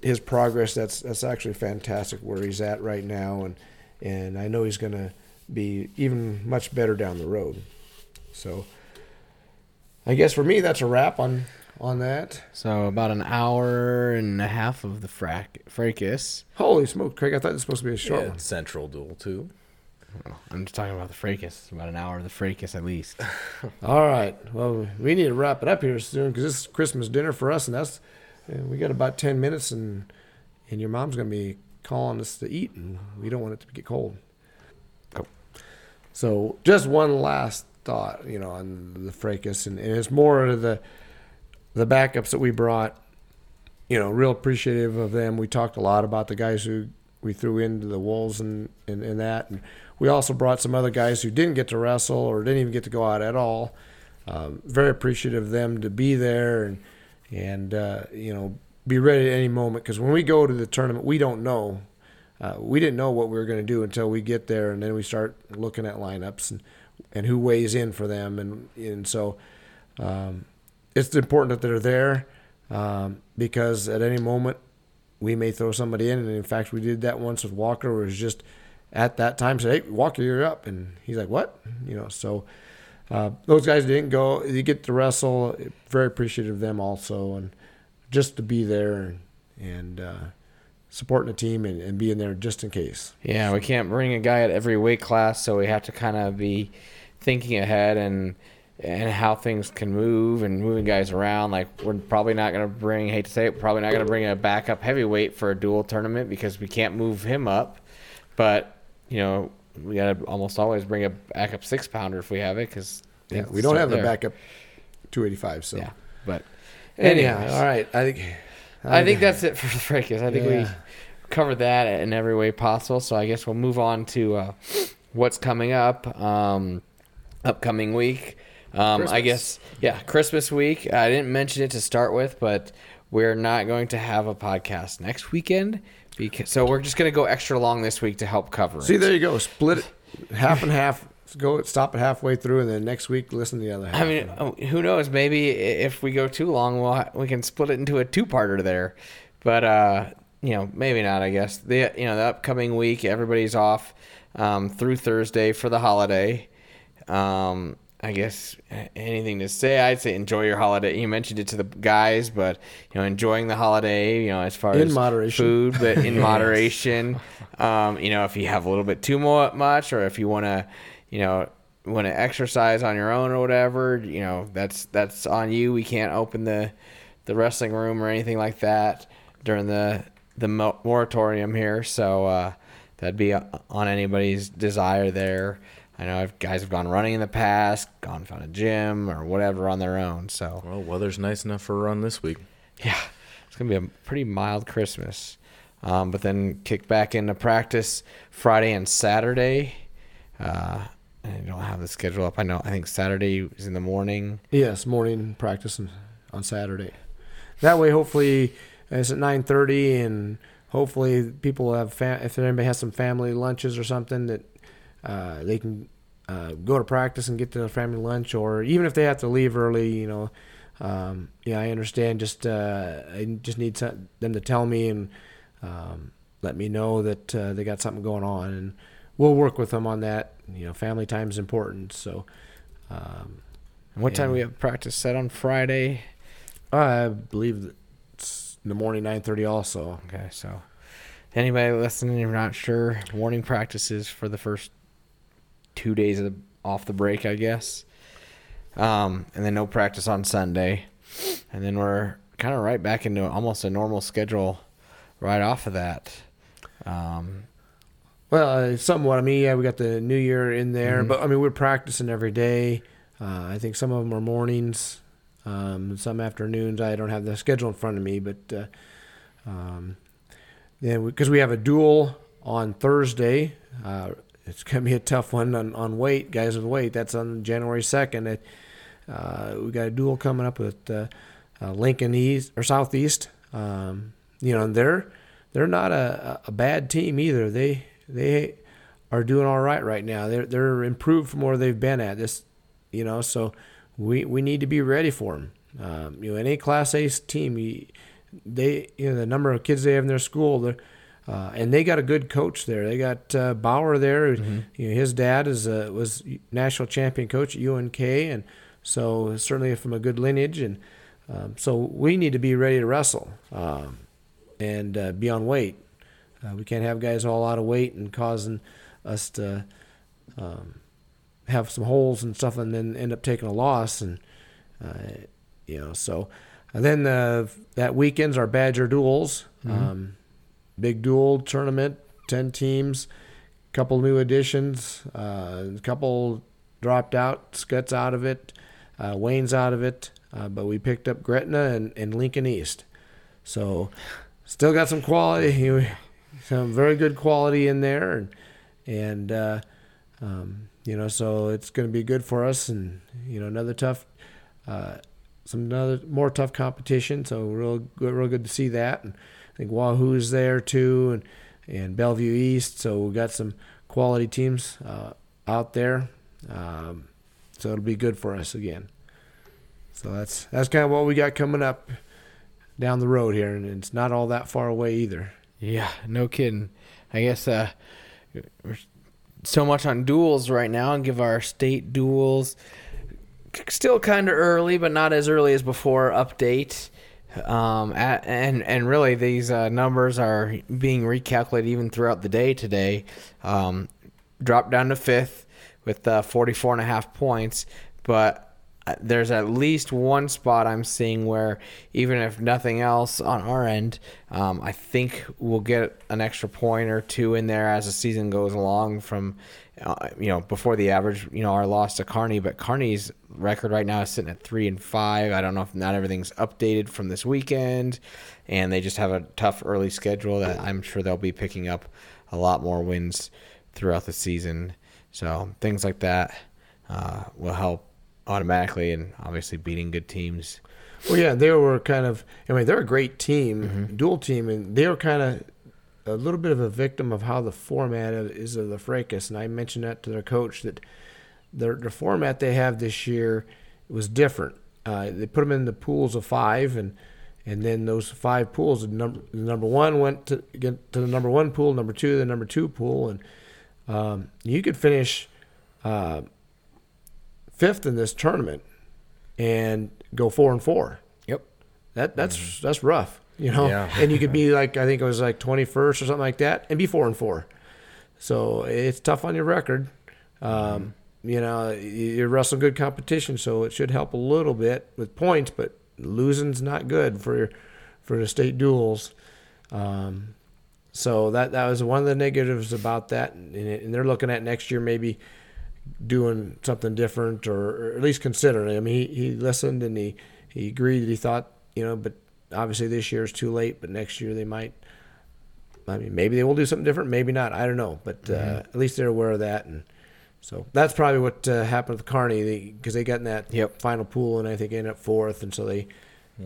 his progress that's that's actually fantastic where he's at right now, and and I know he's going to be even much better down the road. So, I guess for me, that's a wrap on on that. So about an hour and a half of the frac- fracas. Holy smoke, Craig! I thought it was supposed to be a short Yeah, one. Central duel too. I'm just talking about the fracas. About an hour of the fracas at least. [LAUGHS] All right. Well, we need to wrap it up here soon because this is Christmas dinner for us, and that's and we got about ten minutes, and and your mom's gonna be calling us to eat, and we don't want it to get cold. Cool. So, just one last thought, you know, on the fracas, and, and it's more of the the backups that we brought. You know, real appreciative of them. We talked a lot about the guys who we threw into the wolves and, and, and that, and we also brought some other guys who didn't get to wrestle or didn't even get to go out at all. Um, very appreciative of them to be there and and uh, you know be ready at any moment because when we go to the tournament, we don't know. Uh, we didn't know what we were going to do until we get there, and then we start looking at lineups and and who weighs in for them, and and so um, it's important that they're there um, because at any moment we may throw somebody in, and in fact we did that once with Walker, where it was just at that time said, "Hey, Walker, you're up," and he's like, "What?" You know, so. Uh, those guys didn't go. You get to wrestle. Very appreciative of them also, and just to be there and, and uh, supporting the team and, and being there just in case. Yeah, we can't bring a guy at every weight class, so we have to kind of be thinking ahead and and how things can move and moving guys around. Like we're probably not going to bring, hate to say it, probably not going to bring a backup heavyweight for a dual tournament because we can't move him up. But you know, we got to almost always bring a backup six pounder if we have it because Yeah, we don't have the backup 285. So Yeah, but anyhow, all right. I think I think that's it for [LAUGHS] the fracas. I think we covered that in every way possible. So I guess we'll move on to uh, what's coming up, um, upcoming week. Um, I guess yeah, Christmas week. I didn't mention it to start with, but we're not going to have a podcast next weekend because so we're just going to go extra long this week to help cover See, it. there you go. Split it half and half. Go stop it halfway through, and then next week listen to the other half. I mean, oh, who knows? Maybe if we go too long, we'll, we can split it into a two-parter there. But uh, you know, maybe not. I guess the you know the upcoming week, everybody's off um, through Thursday for the holiday, um, I guess anything to say. I'd say enjoy your holiday. You mentioned it to the guys, but you know, enjoying the holiday. You know, as far In as moderation. food, but in [LAUGHS] moderation. Um, you know, if you have a little bit too much, or if you want to, you know, want to exercise on your own or whatever, you know, that's that's on you. We can't open the the wrestling room or anything like that during the the moratorium here. So uh, that'd be on anybody's desire there. I know guys have gone running in the past, gone found a gym or whatever on their own. So Well, weather's nice enough for a run this week. yeah, it's gonna be a pretty mild Christmas. Um, but then kick back into practice Friday and Saturday. Uh, I don't have the schedule up. I know. I think Saturday is in the morning. Yes, morning practice on, Saturday. That way, hopefully, it's at nine thirty, and hopefully, people have fa- if anybody has some family lunches or something that uh, they can uh, go to practice and get to their family lunch, or even if they have to leave early, you know. Um, yeah, I understand. Just uh, I just need them to tell me and um, let me know that uh, they got something going on, and we'll work with them on that. You know, family time is important, so. Um, And what time we have practice set on Friday? I believe it's in the morning, nine thirty. Also, Okay, so anybody listening, you're not sure, morning practices for the first two days of the, off the break, I guess. Um, and then no practice on Sunday, and then we're kind of right back into almost a normal schedule right off of that. Um, well, uh, somewhat. I mean, yeah, we got the New Year in there, Mhm. but I mean, we're practicing every day. Uh, I think some of them are mornings, um, some afternoons. I don't have the schedule in front of me, but uh, um, then because we, have a duel on Thursday, uh, it's gonna be a tough one on, on weight, guys with weight. That's on January second. Uh, we got a duel coming up with uh, uh, Lincoln East or Southeast. Um, you know, and they're they're not a, a bad team either. They they are doing all right right now. They're they're improved from where they've been at this, you know. So we we need to be ready for them. Um, you know, any Class A team, you, they you know the number of kids they have in their school, they're, uh, and they got a good coach there. They got uh, Bauer there. You know, his dad is a, was national champion coach at UNK, and so certainly from a good lineage. And um, so we need to be ready to wrestle um, and uh, be on weight. Uh, we can't have guys all out of weight and causing us to um, have some holes and stuff, and then end up taking a loss. And uh, you know, so and then uh, that weekend's our Badger duels, um, big duel tournament, ten teams, couple new additions, uh, a couple dropped out, Scott's out of it, uh, Wayne's out of it, uh, but we picked up Gretna and, and Lincoln East. So still got some quality, [LAUGHS] some very good quality in there, and and uh, um, you know, so it's going to be good for us, and you know, another tough, uh, some another more tough competition. So real good, real good to see that, and I think Wahoo's there too, and and Bellevue East. So we've got some quality teams uh, out there, um, so it'll be good for us again. So that's that's kind of what we got coming up down the road here, and it's not all that far away either. Yeah, no kidding. I guess uh, so much on duels right now, and give our state duels still kind of early, but not as early as before. Update. Um, at, and and really these uh, numbers are being recalculated even throughout the day today. Um, dropped down to fifth with uh, 44 and a half points, but there's at least one spot I'm seeing where even if nothing else on our end, um, I think we'll get an extra point or two in there as the season goes along from, uh, you know, before the average, you know, our loss to Kearney, but Kearney's record right now is sitting at three and five. I don't know if not everything's updated from this weekend and they just have a tough early schedule that I'm sure they'll be picking up a lot more wins throughout the season. So things like that uh, will help automatically, and obviously beating good teams. Well, yeah, they were kind of. I mean, they're a great team, dual team, and they were kind of a little bit of a victim of how the format of, is of the fracas. And I mentioned that to their coach that their the format they have this year was different. Uh, they put them in the pools of five, and and then those five pools, the number the number one went to get to the number one pool, number two the number two pool, and um, you could finish. Uh, fifth in this tournament and go four and four. Yep. That that's that's rough, you know. Yeah. And you could be like I think it was like twenty first or something like that, and be four and four. So it's tough on your record. Um, you know, you- you're wrestling good competition, so it should help a little bit with points, but losing's not good for for the state duels. Um, so that that was one of the negatives about that, and, and they're looking at next year maybe doing something different or, or at least considering. it. I mean, he, he listened and he he agreed that he thought you know, but obviously this year is too late. But next year they might. I mean, maybe they will do something different. Maybe not. I don't know. But uh, at least they're aware of that, and so that's probably what uh, happened with Kearney because they, got in that Yep. final pool and I think ended up fourth, and so they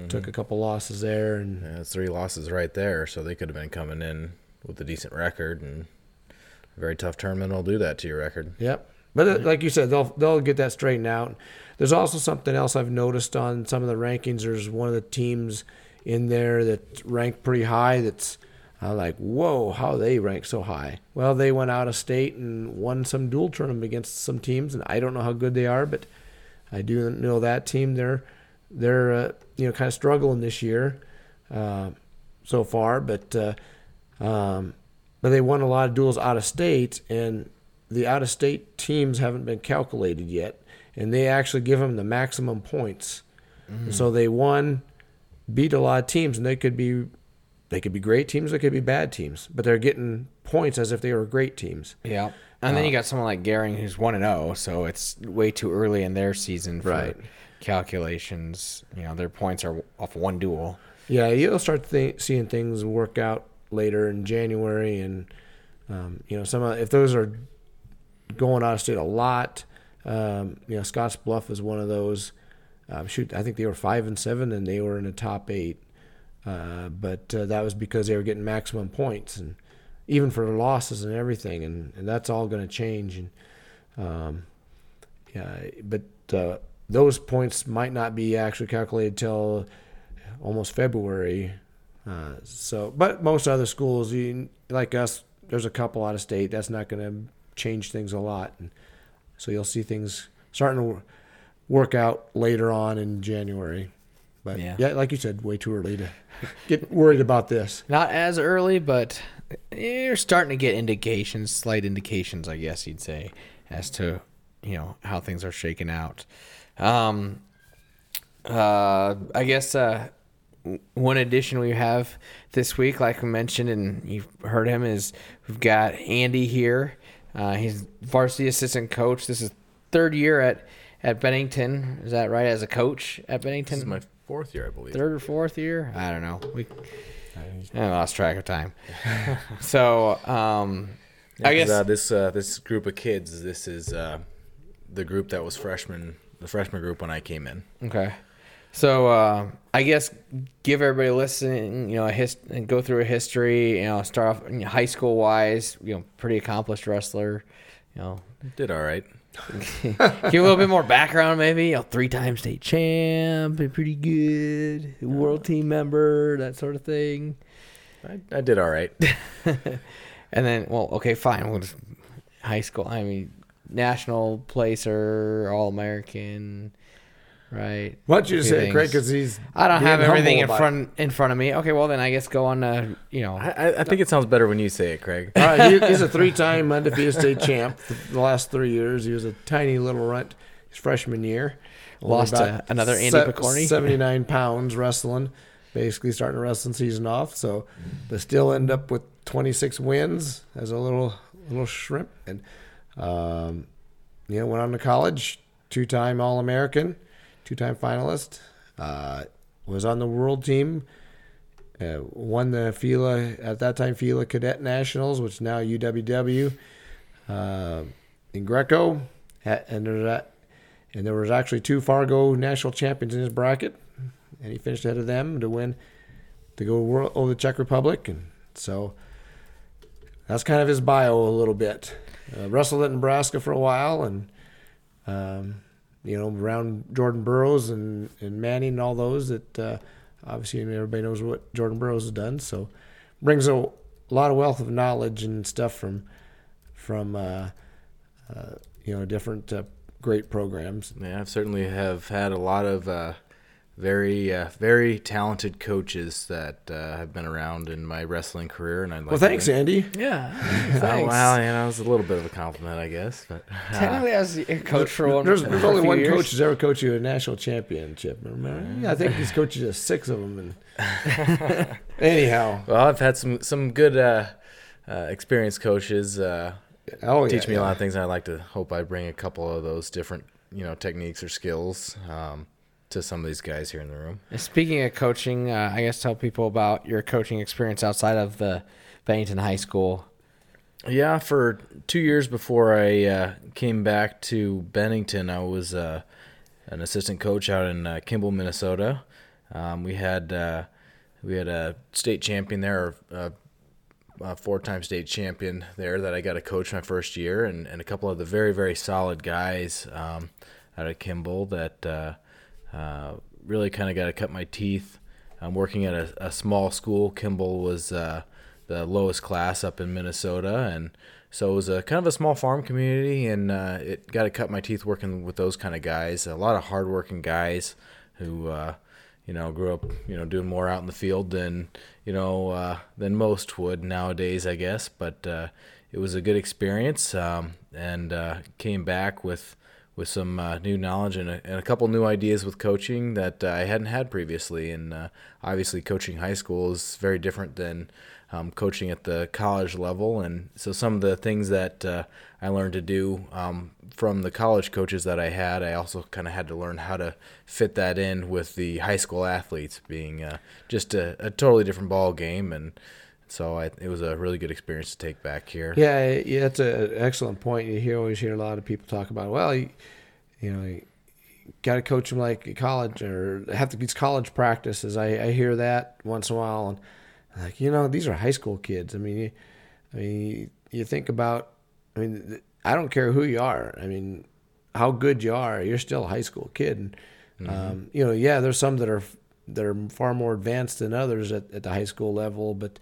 took a couple losses there and. Yeah, three losses right there, so they could have been coming in with a decent record, and a very tough tournament will do that to your record. Yep. But uh, like you said, they'll they'll get that straightened out. There's also something else I've noticed on some of the rankings. There's one of the teams in there that ranked pretty high. That's I'm like, whoa, how they rank so high? Well, they went out of state and won some dual tournament against some teams, and I don't know how good they are, but I do know that team. They're they're uh, you know kind of struggling this year uh, so far, but uh, um, but they won a lot of duels out of state, and the out of state teams haven't been calculated yet, and they actually give them the maximum points. And so they won, beat a lot of teams, and they could be they could be great teams, they could be bad teams, but they're getting points as if they were great teams. Yeah. And then you got someone like Gering who's one and zero, so it's way too early in their season for Right. calculations. You know, their points are off one duel. Yeah, you'll start th- seeing things work out later in January, and um, you know, some of, if those are going out of state a lot, um, you know, Scotts Bluff is one of those. Um, shoot, I think they were five and seven, and they were in the top eight, uh, but uh, that was because they were getting maximum points, and even for losses and everything, and, and that's all going to change. And um, yeah, but uh, those points might not be actually calculated till almost February. Uh, so, but most other schools, you, like us, there's a couple out of state. That's not going to change things a lot, and so you'll see things starting to work out later on in January. But Yeah. yeah, like you said, way too early to get worried about this. Not as early, but you're starting to get indications, slight indications, I guess you'd say, as to you know how things are shaking out. Um, uh, I guess uh, one addition we have this week, like we mentioned, and you've heard him, is we've got Andy here. Uh, he's varsity assistant coach. This is third year at at Bennington. Is that right? As a coach at Bennington, This is my fourth year, I believe. third or fourth year. I don't know. We I lost track of time. [LAUGHS] so um, I guess uh, this uh, this group of kids. This is uh, the group that was freshman, the freshman group when I came in. okay. So uh, I guess give everybody listening, you know, a his and go through a history. You know, start off you know, high school wise. You know, pretty accomplished wrestler. You know, Did all right. [LAUGHS] give a little bit more background, maybe. You know, three time state champ, pretty good, world team member, that sort of thing. I, I did all right. [LAUGHS] And then, well, okay, fine. We'll just high school. I mean, national placer, all American, right? Why don't you just Few say it, Craig? Because he's I don't have everything in humble about front in front of me. Okay, well then I guess go on. Uh, you know, I, I- I think it sounds better when you say it, Craig. All right, he, he's a three-time undefeated state champ. The last three years, he was a tiny little runt. His freshman year, Lost to another Andy se- Picorni. Seventy-nine pounds wrestling, basically starting the wrestling season off. So, but still end up with twenty-six wins as a little little shrimp, and um, you know went on to college, two-time All-American, two-time finalist. Uh, was on the world team. Uh, won the FILA at that time FILA Cadet Nationals, which is now UWW. Uh, in Greco, and there was and there was actually two Fargo national champions in his bracket, and he finished ahead of them to win to go world over the Czech Republic, and so that's kind of his bio a little bit. Uh, wrestled at Nebraska for a while, and um, you know around Jordan Burroughs and and Manning and all those that uh, obviously everybody knows what Jordan Burroughs has done. So brings a lot of wealth of knowledge and stuff from from uh, uh, you know different uh, great programs. Yeah, I've certainly have had a lot of uh, very uh, very talented coaches that uh, have been around in my wrestling career, and I'd like Well, thanks, thank- Andy. Yeah. [LAUGHS] Oh, Thanks. well, you know, it was a little bit of a compliment, I guess, but uh, Technically, as a coach for one, There's, for there's a only few one years. coach who's ever coached you a national championship. Remember? Yeah, I think he's coached just six of them. And [LAUGHS] anyhow, well, I've had some some good uh, uh, experienced coaches uh, oh yeah, teach me a lot of things. and I like to hope I bring a couple of those different you know techniques or skills um, to some of these guys here in the room. Speaking of coaching, uh, I guess tell people about your coaching experience outside of the Bennington High School. Yeah, for two years before I uh, came back to Bennington, I was uh, an assistant coach out in uh, Kimball, Minnesota. Um, we had uh, we had a state champion there, a, a four-time state champion there that I got to coach my first year, and, and a couple of the very very solid guys um, out of Kimball that uh, really kind of got to cut my teeth. I'm working at a, a small school. Kimball was uh, the lowest class up in Minnesota, and so it was a kind of a small farm community, and uh, it got to cut my teeth working with those kind of guys. A lot of hardworking guys who, uh, you know, grew up, you know, doing more out in the field than you know uh, than most would nowadays, I guess. But uh, it was a good experience, um, and uh, came back with with some uh, new knowledge and a, and a couple new ideas with coaching that uh, I hadn't had previously. And uh, obviously, coaching high school is very different than um, coaching at the college level. And so, some of the things that uh, I learned to do um, from the college coaches that I had, I also kind of had to learn how to fit that in with the high school athletes, being uh, just a, a totally different ball game. And so, I, it was a really good experience to take back here. Yeah, yeah, that's an excellent point. You hear always hear a lot of people talk about. Well, you, you know, you got to coach them like college or have to these college practices. I, I hear that once in a while, and I'm like you know, these are high school kids. I mean, you, I mean, you, you think about. I mean, I don't care who you are. I mean, how good you are, you're still a high school kid. And, um, you know, yeah, there's some that are that are far more advanced than others at, at the high school level, but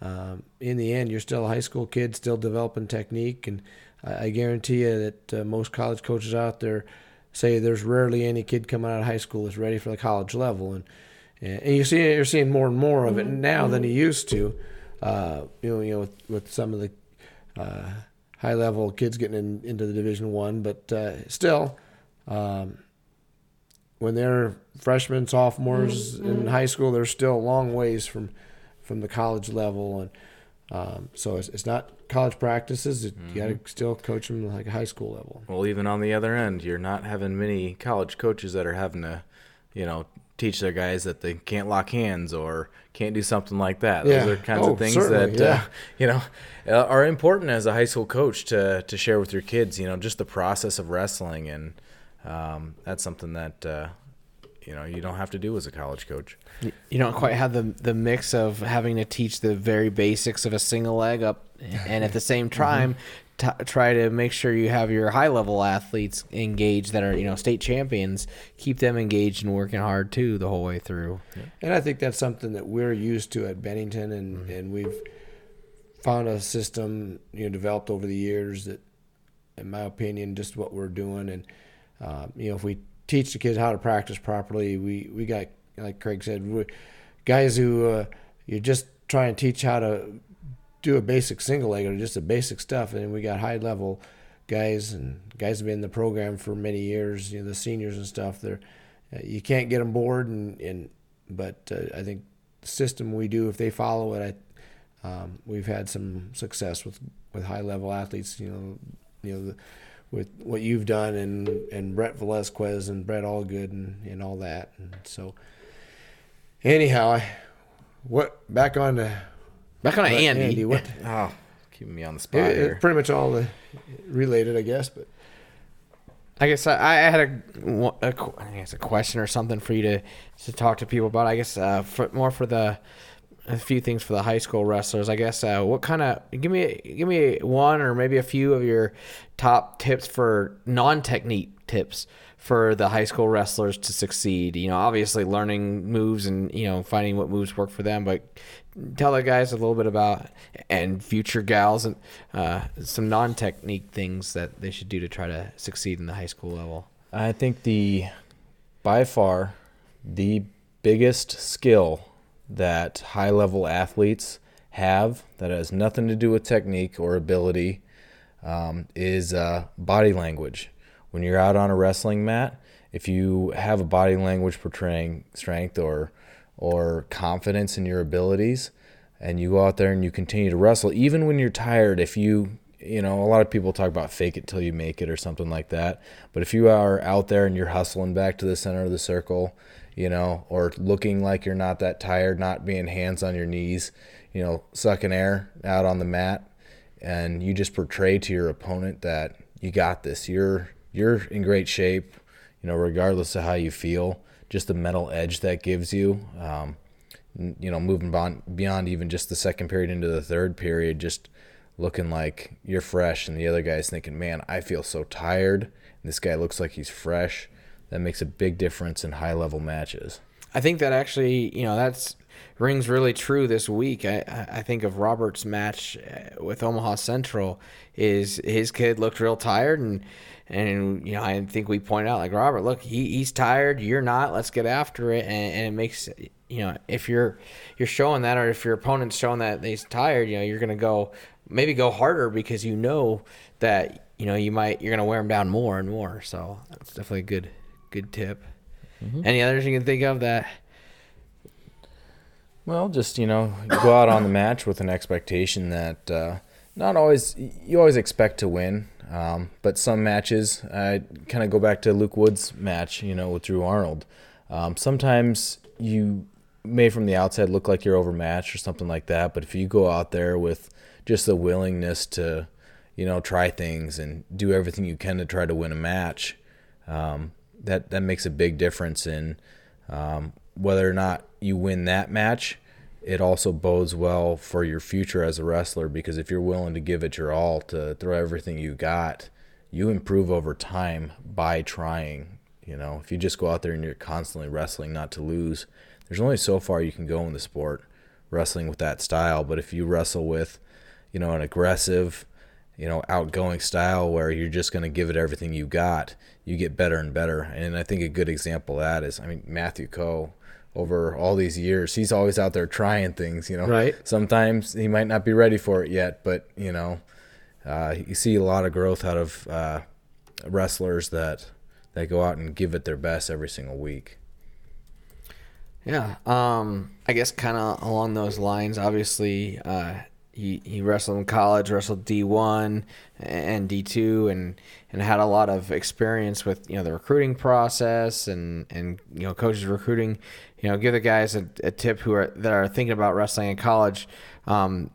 um, in the end, you're still a high school kid, still developing technique. And I, I guarantee you that uh, most college coaches out there say there's rarely any kid coming out of high school that's ready for the college level. And and you see you're seeing more and more of it now than you used to. Uh, you know, you know, with, with some of the uh, high level kids getting in, into the Division One, but uh, still, um, when they're freshmen, sophomores in high school, they're still a long ways from from the college level, and um, so it's, it's not college practices. It, You got to still coach them like a high school level. Well, even on the other end, you're not having many college coaches that are having to, you know, teach their guys that they can't lock hands or can't do something like that. Yeah. Those are kinds Oh, of things that uh, you know uh, are important as a high school coach to to share with your kids. You know, just the process of wrestling, and um, that's something that uh, you know you don't have to do as a college coach. You don't quite have the the mix of having to teach the very basics of a single leg up, and at the same time, t- try to make sure you have your high level athletes engaged that are you know state champions. Keep them engaged and working hard too the whole way through. And I think that's something that we're used to at Bennington, and, and we've found a system you know developed over the years that, in my opinion, just what we're doing. And um, you know, if we teach the kids how to practice properly, we we got like Craig said, guys who uh, you just try and teach how to do a basic single leg or just the basic stuff, and we got high level guys and guys have been in the program for many years. You know, the seniors and stuff. They're uh, you can't get them bored, and, and but uh, I think the system we do, if they follow it, I, um, we've had some success with with high level athletes. You know, you know, the, with what you've done and and Brett Velazquez and Brett Allgood and and all that. And so, anyhow, I, what back on to Back on to Andy. Andy what? [LAUGHS] Oh, keeping me on the spot It, pretty much all the related, I guess. But I guess I, I had a, a I guess a question or something for you to to talk to people about. I guess uh, for, more for the a few things for the high school wrestlers. I guess uh, what kind of give me give me one or maybe a few of your top tips for non technique tips for the high school wrestlers to succeed? You know, obviously learning moves and you know finding what moves work for them, but tell the guys a little bit about and future gals and uh, some non-technique things that they should do to try to succeed in the high school level. I think the by far the biggest skill that high level athletes have that has nothing to do with technique or ability um, is uh, body language. When you're out on a wrestling mat, if you have a body language portraying strength or or confidence in your abilities, and you go out there and you continue to wrestle, even when you're tired, if you you know, a lot of people talk about fake it till you make it or something like that. But if you are out there and you're hustling back to the center of the circle, you know, or looking like you're not that tired, not being hands on your knees, you know, sucking air out on the mat, and you just portray to your opponent that you got this. You're you're in great shape, you know, regardless of how you feel. Just the mental edge that gives you, um, you know, moving beyond, beyond even just the second period into the third period, just looking like you're fresh, and the other guy's thinking, "Man, I feel so tired." And this guy looks like he's fresh. That makes a big difference in high level matches. I think that actually, you know, that's rings really true this week. I, I think of Robert's match uh, with Omaha Central is his kid looked real tired and and you know I think we point out like Robert, look, he, he's tired. You're not. Let's get after it. And, and it makes you know if you're you're showing that or if your opponent's showing that he's tired, you know you're gonna go maybe go harder because you know that you know you might you're gonna wear him down more and more. So that's definitely good good tip. Mm-hmm. Any others you can think of that? Well, just you know, go out on the match with an expectation that uh, not always you always expect to win, um, but some matches, I kind of go back to Luke Wood's match, you know, with Drew Arnold. Um, sometimes you may from the outside look like you're overmatched or something like that, but if you go out there with just the willingness to, you know, try things and do everything you can to try to win a match, um, that that makes a big difference in um, whether or not you win that match. It also bodes well for your future as a wrestler because if you're willing to give it your all to throw everything you got, you improve over time by trying. You know, if you just go out there and you're constantly wrestling not to lose, there's only so far you can go in the sport wrestling with that style. But if you wrestle with, you know, an aggressive, you know, outgoing style where you're just going to give it everything you got, you get better and better. And I think a good example of that is, I mean, Matthew Coe over all these years, he's always out there trying things, you know. Right. Sometimes he might not be ready for it yet, but, you know, uh, you see a lot of growth out of uh, wrestlers that that go out and give it their best every single week. Yeah. Um, I guess kind of along those lines, obviously, uh, he, he wrestled in college, wrestled D1 and D2, and and had a lot of experience with you know the recruiting process and and you know coaches recruiting. You know, give the guys a, a tip who are that are thinking about wrestling in college. Um,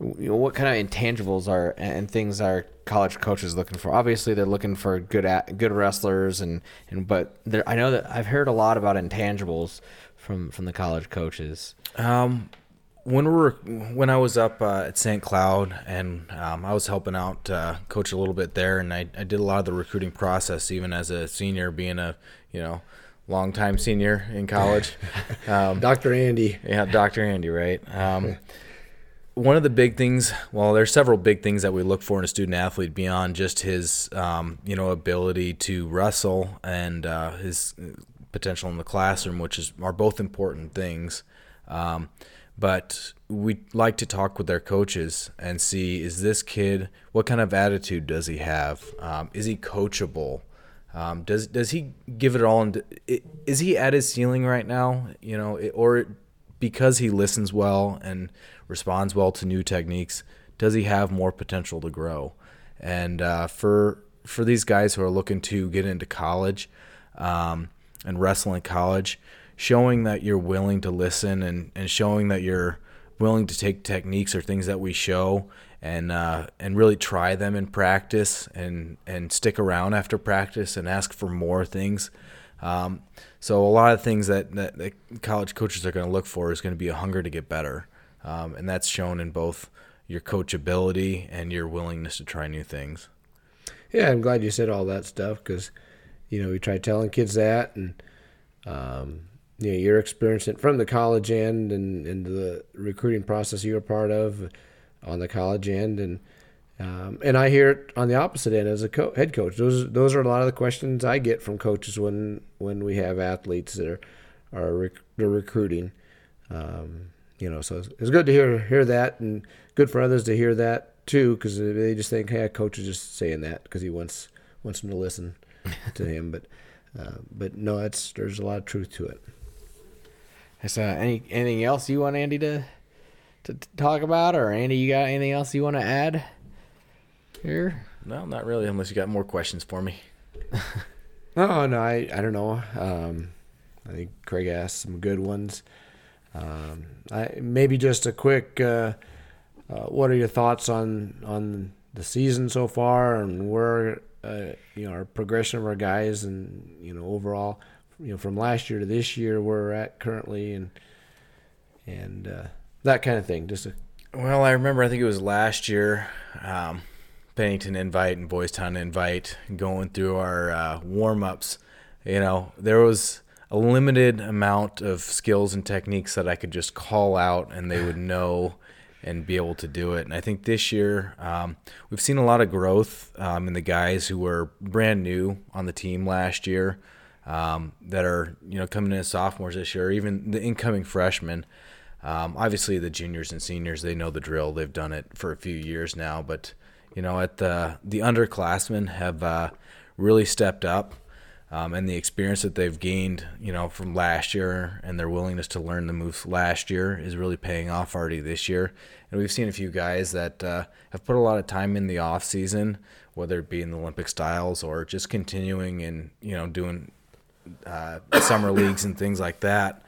you know, what kind of intangibles are and things are college coaches looking for? Obviously, they're looking for good at, good wrestlers, and and but I know that I've heard a lot about intangibles from from the college coaches. Um, when we were when I was up uh, at St. Cloud and um, I was helping out uh, coach a little bit there, and I, I did a lot of the recruiting process even as a senior, being a you know long time senior in college. [LAUGHS] Um, Dr. Andy, yeah, Dr. Andy, right? Um, one of the big things, well, there's several big things that we look for in a student athlete beyond just his um, you know ability to wrestle and uh, his potential in the classroom, which is are both important things. Um, but we like to talk with their coaches and see is this kid what kind of attitude does he have? Um, is he coachable? Um, does does he give it all and is he at his ceiling right now you know or because he listens well and responds well to new techniques does he have more potential to grow? And uh, for for these guys who are looking to get into college um, and wrestle in college showing that you're willing to listen and, and showing that you're willing to take techniques or things that we show and uh, and really try them in practice and and stick around after practice and ask for more things. Um, so a lot of things that, that, that college coaches are going to look for is going to be a hunger to get better, um, and that's shown in both your coachability and your willingness to try new things. Yeah, I'm glad you said all that stuff because you know, we try telling kids that, and um, you know, your experience from the college end and, and the recruiting process you were part of on the college end, and um, and I hear it on the opposite end as a co- head coach. Those those are a lot of the questions I get from coaches when when we have athletes that are are rec- recruiting. Um, you know, so it's, good to hear hear that, and good for others to hear that too, because they just think, hey, a coach is just saying that because he wants wants them to listen to him. [LAUGHS] But uh, but no, it's there's a lot of truth to it. Is uh, any anything else you want Andy to to talk about, or Andy, you got anything else you want to add here? No, not really, unless you got more questions for me. [LAUGHS] Oh no, I I don't know. Um, I think Craig asked some good ones. Um, I maybe just a quick. Uh, uh, what are your thoughts on on the season so far, and where uh, you know our progression of our guys, and you know overall, you know from last year to this year, where we're at currently, and and uh, that kind of thing. Just a, Well, I remember. I think it was last year. Um, Bennington invite and Boys Town invite going through our uh, warm ups. You know, there was a limited amount of skills and techniques that I could just call out and they would know and be able to do it. And I think this year um, we've seen a lot of growth um, in the guys who were brand new on the team last year um, that are you know coming in as sophomores this year, even the incoming freshmen. Um, obviously, the juniors and seniors they know the drill. They've done it for a few years now, but you know, at the the underclassmen have uh, really stepped up, um, and the experience that they've gained, you know, from last year and their willingness to learn the moves last year is really paying off already this year. And we've seen a few guys that uh, have put a lot of time in the off season, whether it be in the Olympic styles or just continuing and you know doing uh, summer leagues and things like that.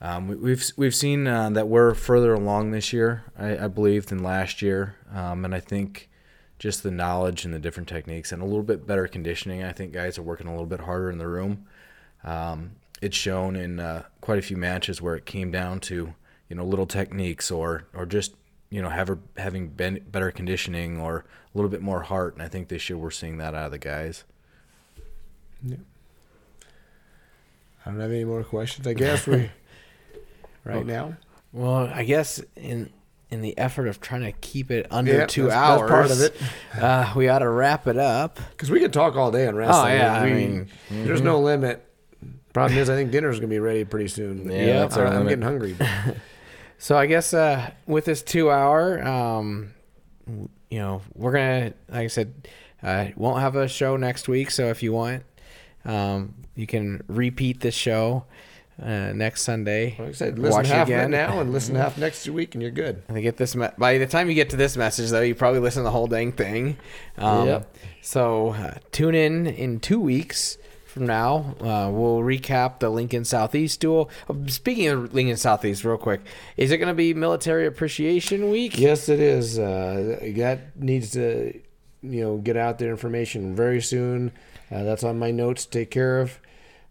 Um, we, we've we've seen uh, that we're further along this year, I, I believe, than last year, um, and I think just the knowledge and the different techniques and a little bit better conditioning. I think guys are working a little bit harder in the room. Um, it's shown in uh, quite a few matches where it came down to you know little techniques or or just you know have, having better conditioning or a little bit more heart. And I think this year we're seeing that out of the guys. I don't have any more questions. I guess we [LAUGHS] right now. Well, I guess in in the effort of trying to keep it under Yeah, two that's- that's hours, part of it. uh, we ought to wrap it up. Because we could talk all day on wrestling. Oh, yeah, I We- mean, there's no limit. Problem is, I think dinner's gonna be ready pretty soon. Yeah, that's our I'm getting hungry. [LAUGHS] So I guess uh, with this two hour, um, you know, we're gonna, like I said, uh, won't have a show next week. So if you want, um, you can repeat this show uh, next Sunday. Like I said, listen Watch half again. now and listen half [LAUGHS] next week, and you're good. And get this, me- by the time you get to this message, though, you probably listen to the whole dang thing. Um, Yep. So uh, tune in in two weeks from now. Uh, we'll recap the Lincoln Southeast duel. Oh, speaking of Lincoln Southeast, real quick, is it going to be Military Appreciation Week? Yes, it is. Uh, that needs to, you know, get out there information very soon. Uh, that's on my notes. to Take care of.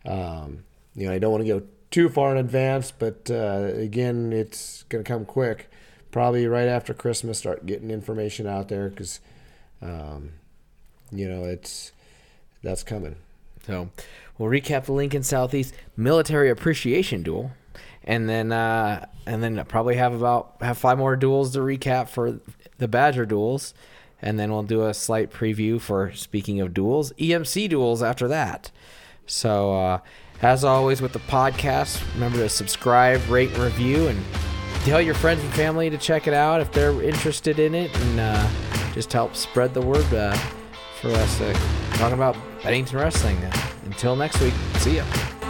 Um, you know, I don't want to go too far in advance, but uh, again, it's going to come quick. Probably right after Christmas, start getting information out there because, um, you know, it's that's coming. So we'll recap the Lincoln Southeast Military Appreciation Duel, and then uh, and then probably have about have five more duels to recap for the Badger duels, and then we'll do a slight preview for speaking of duels, EMC duels after that. So uh, as always with the podcast, remember to subscribe, rate, and review, and tell your friends and family to check it out if they're interested in it, and uh, just help spread the word uh, for us uh, talking about Bennington wrestling. Until next week, see ya.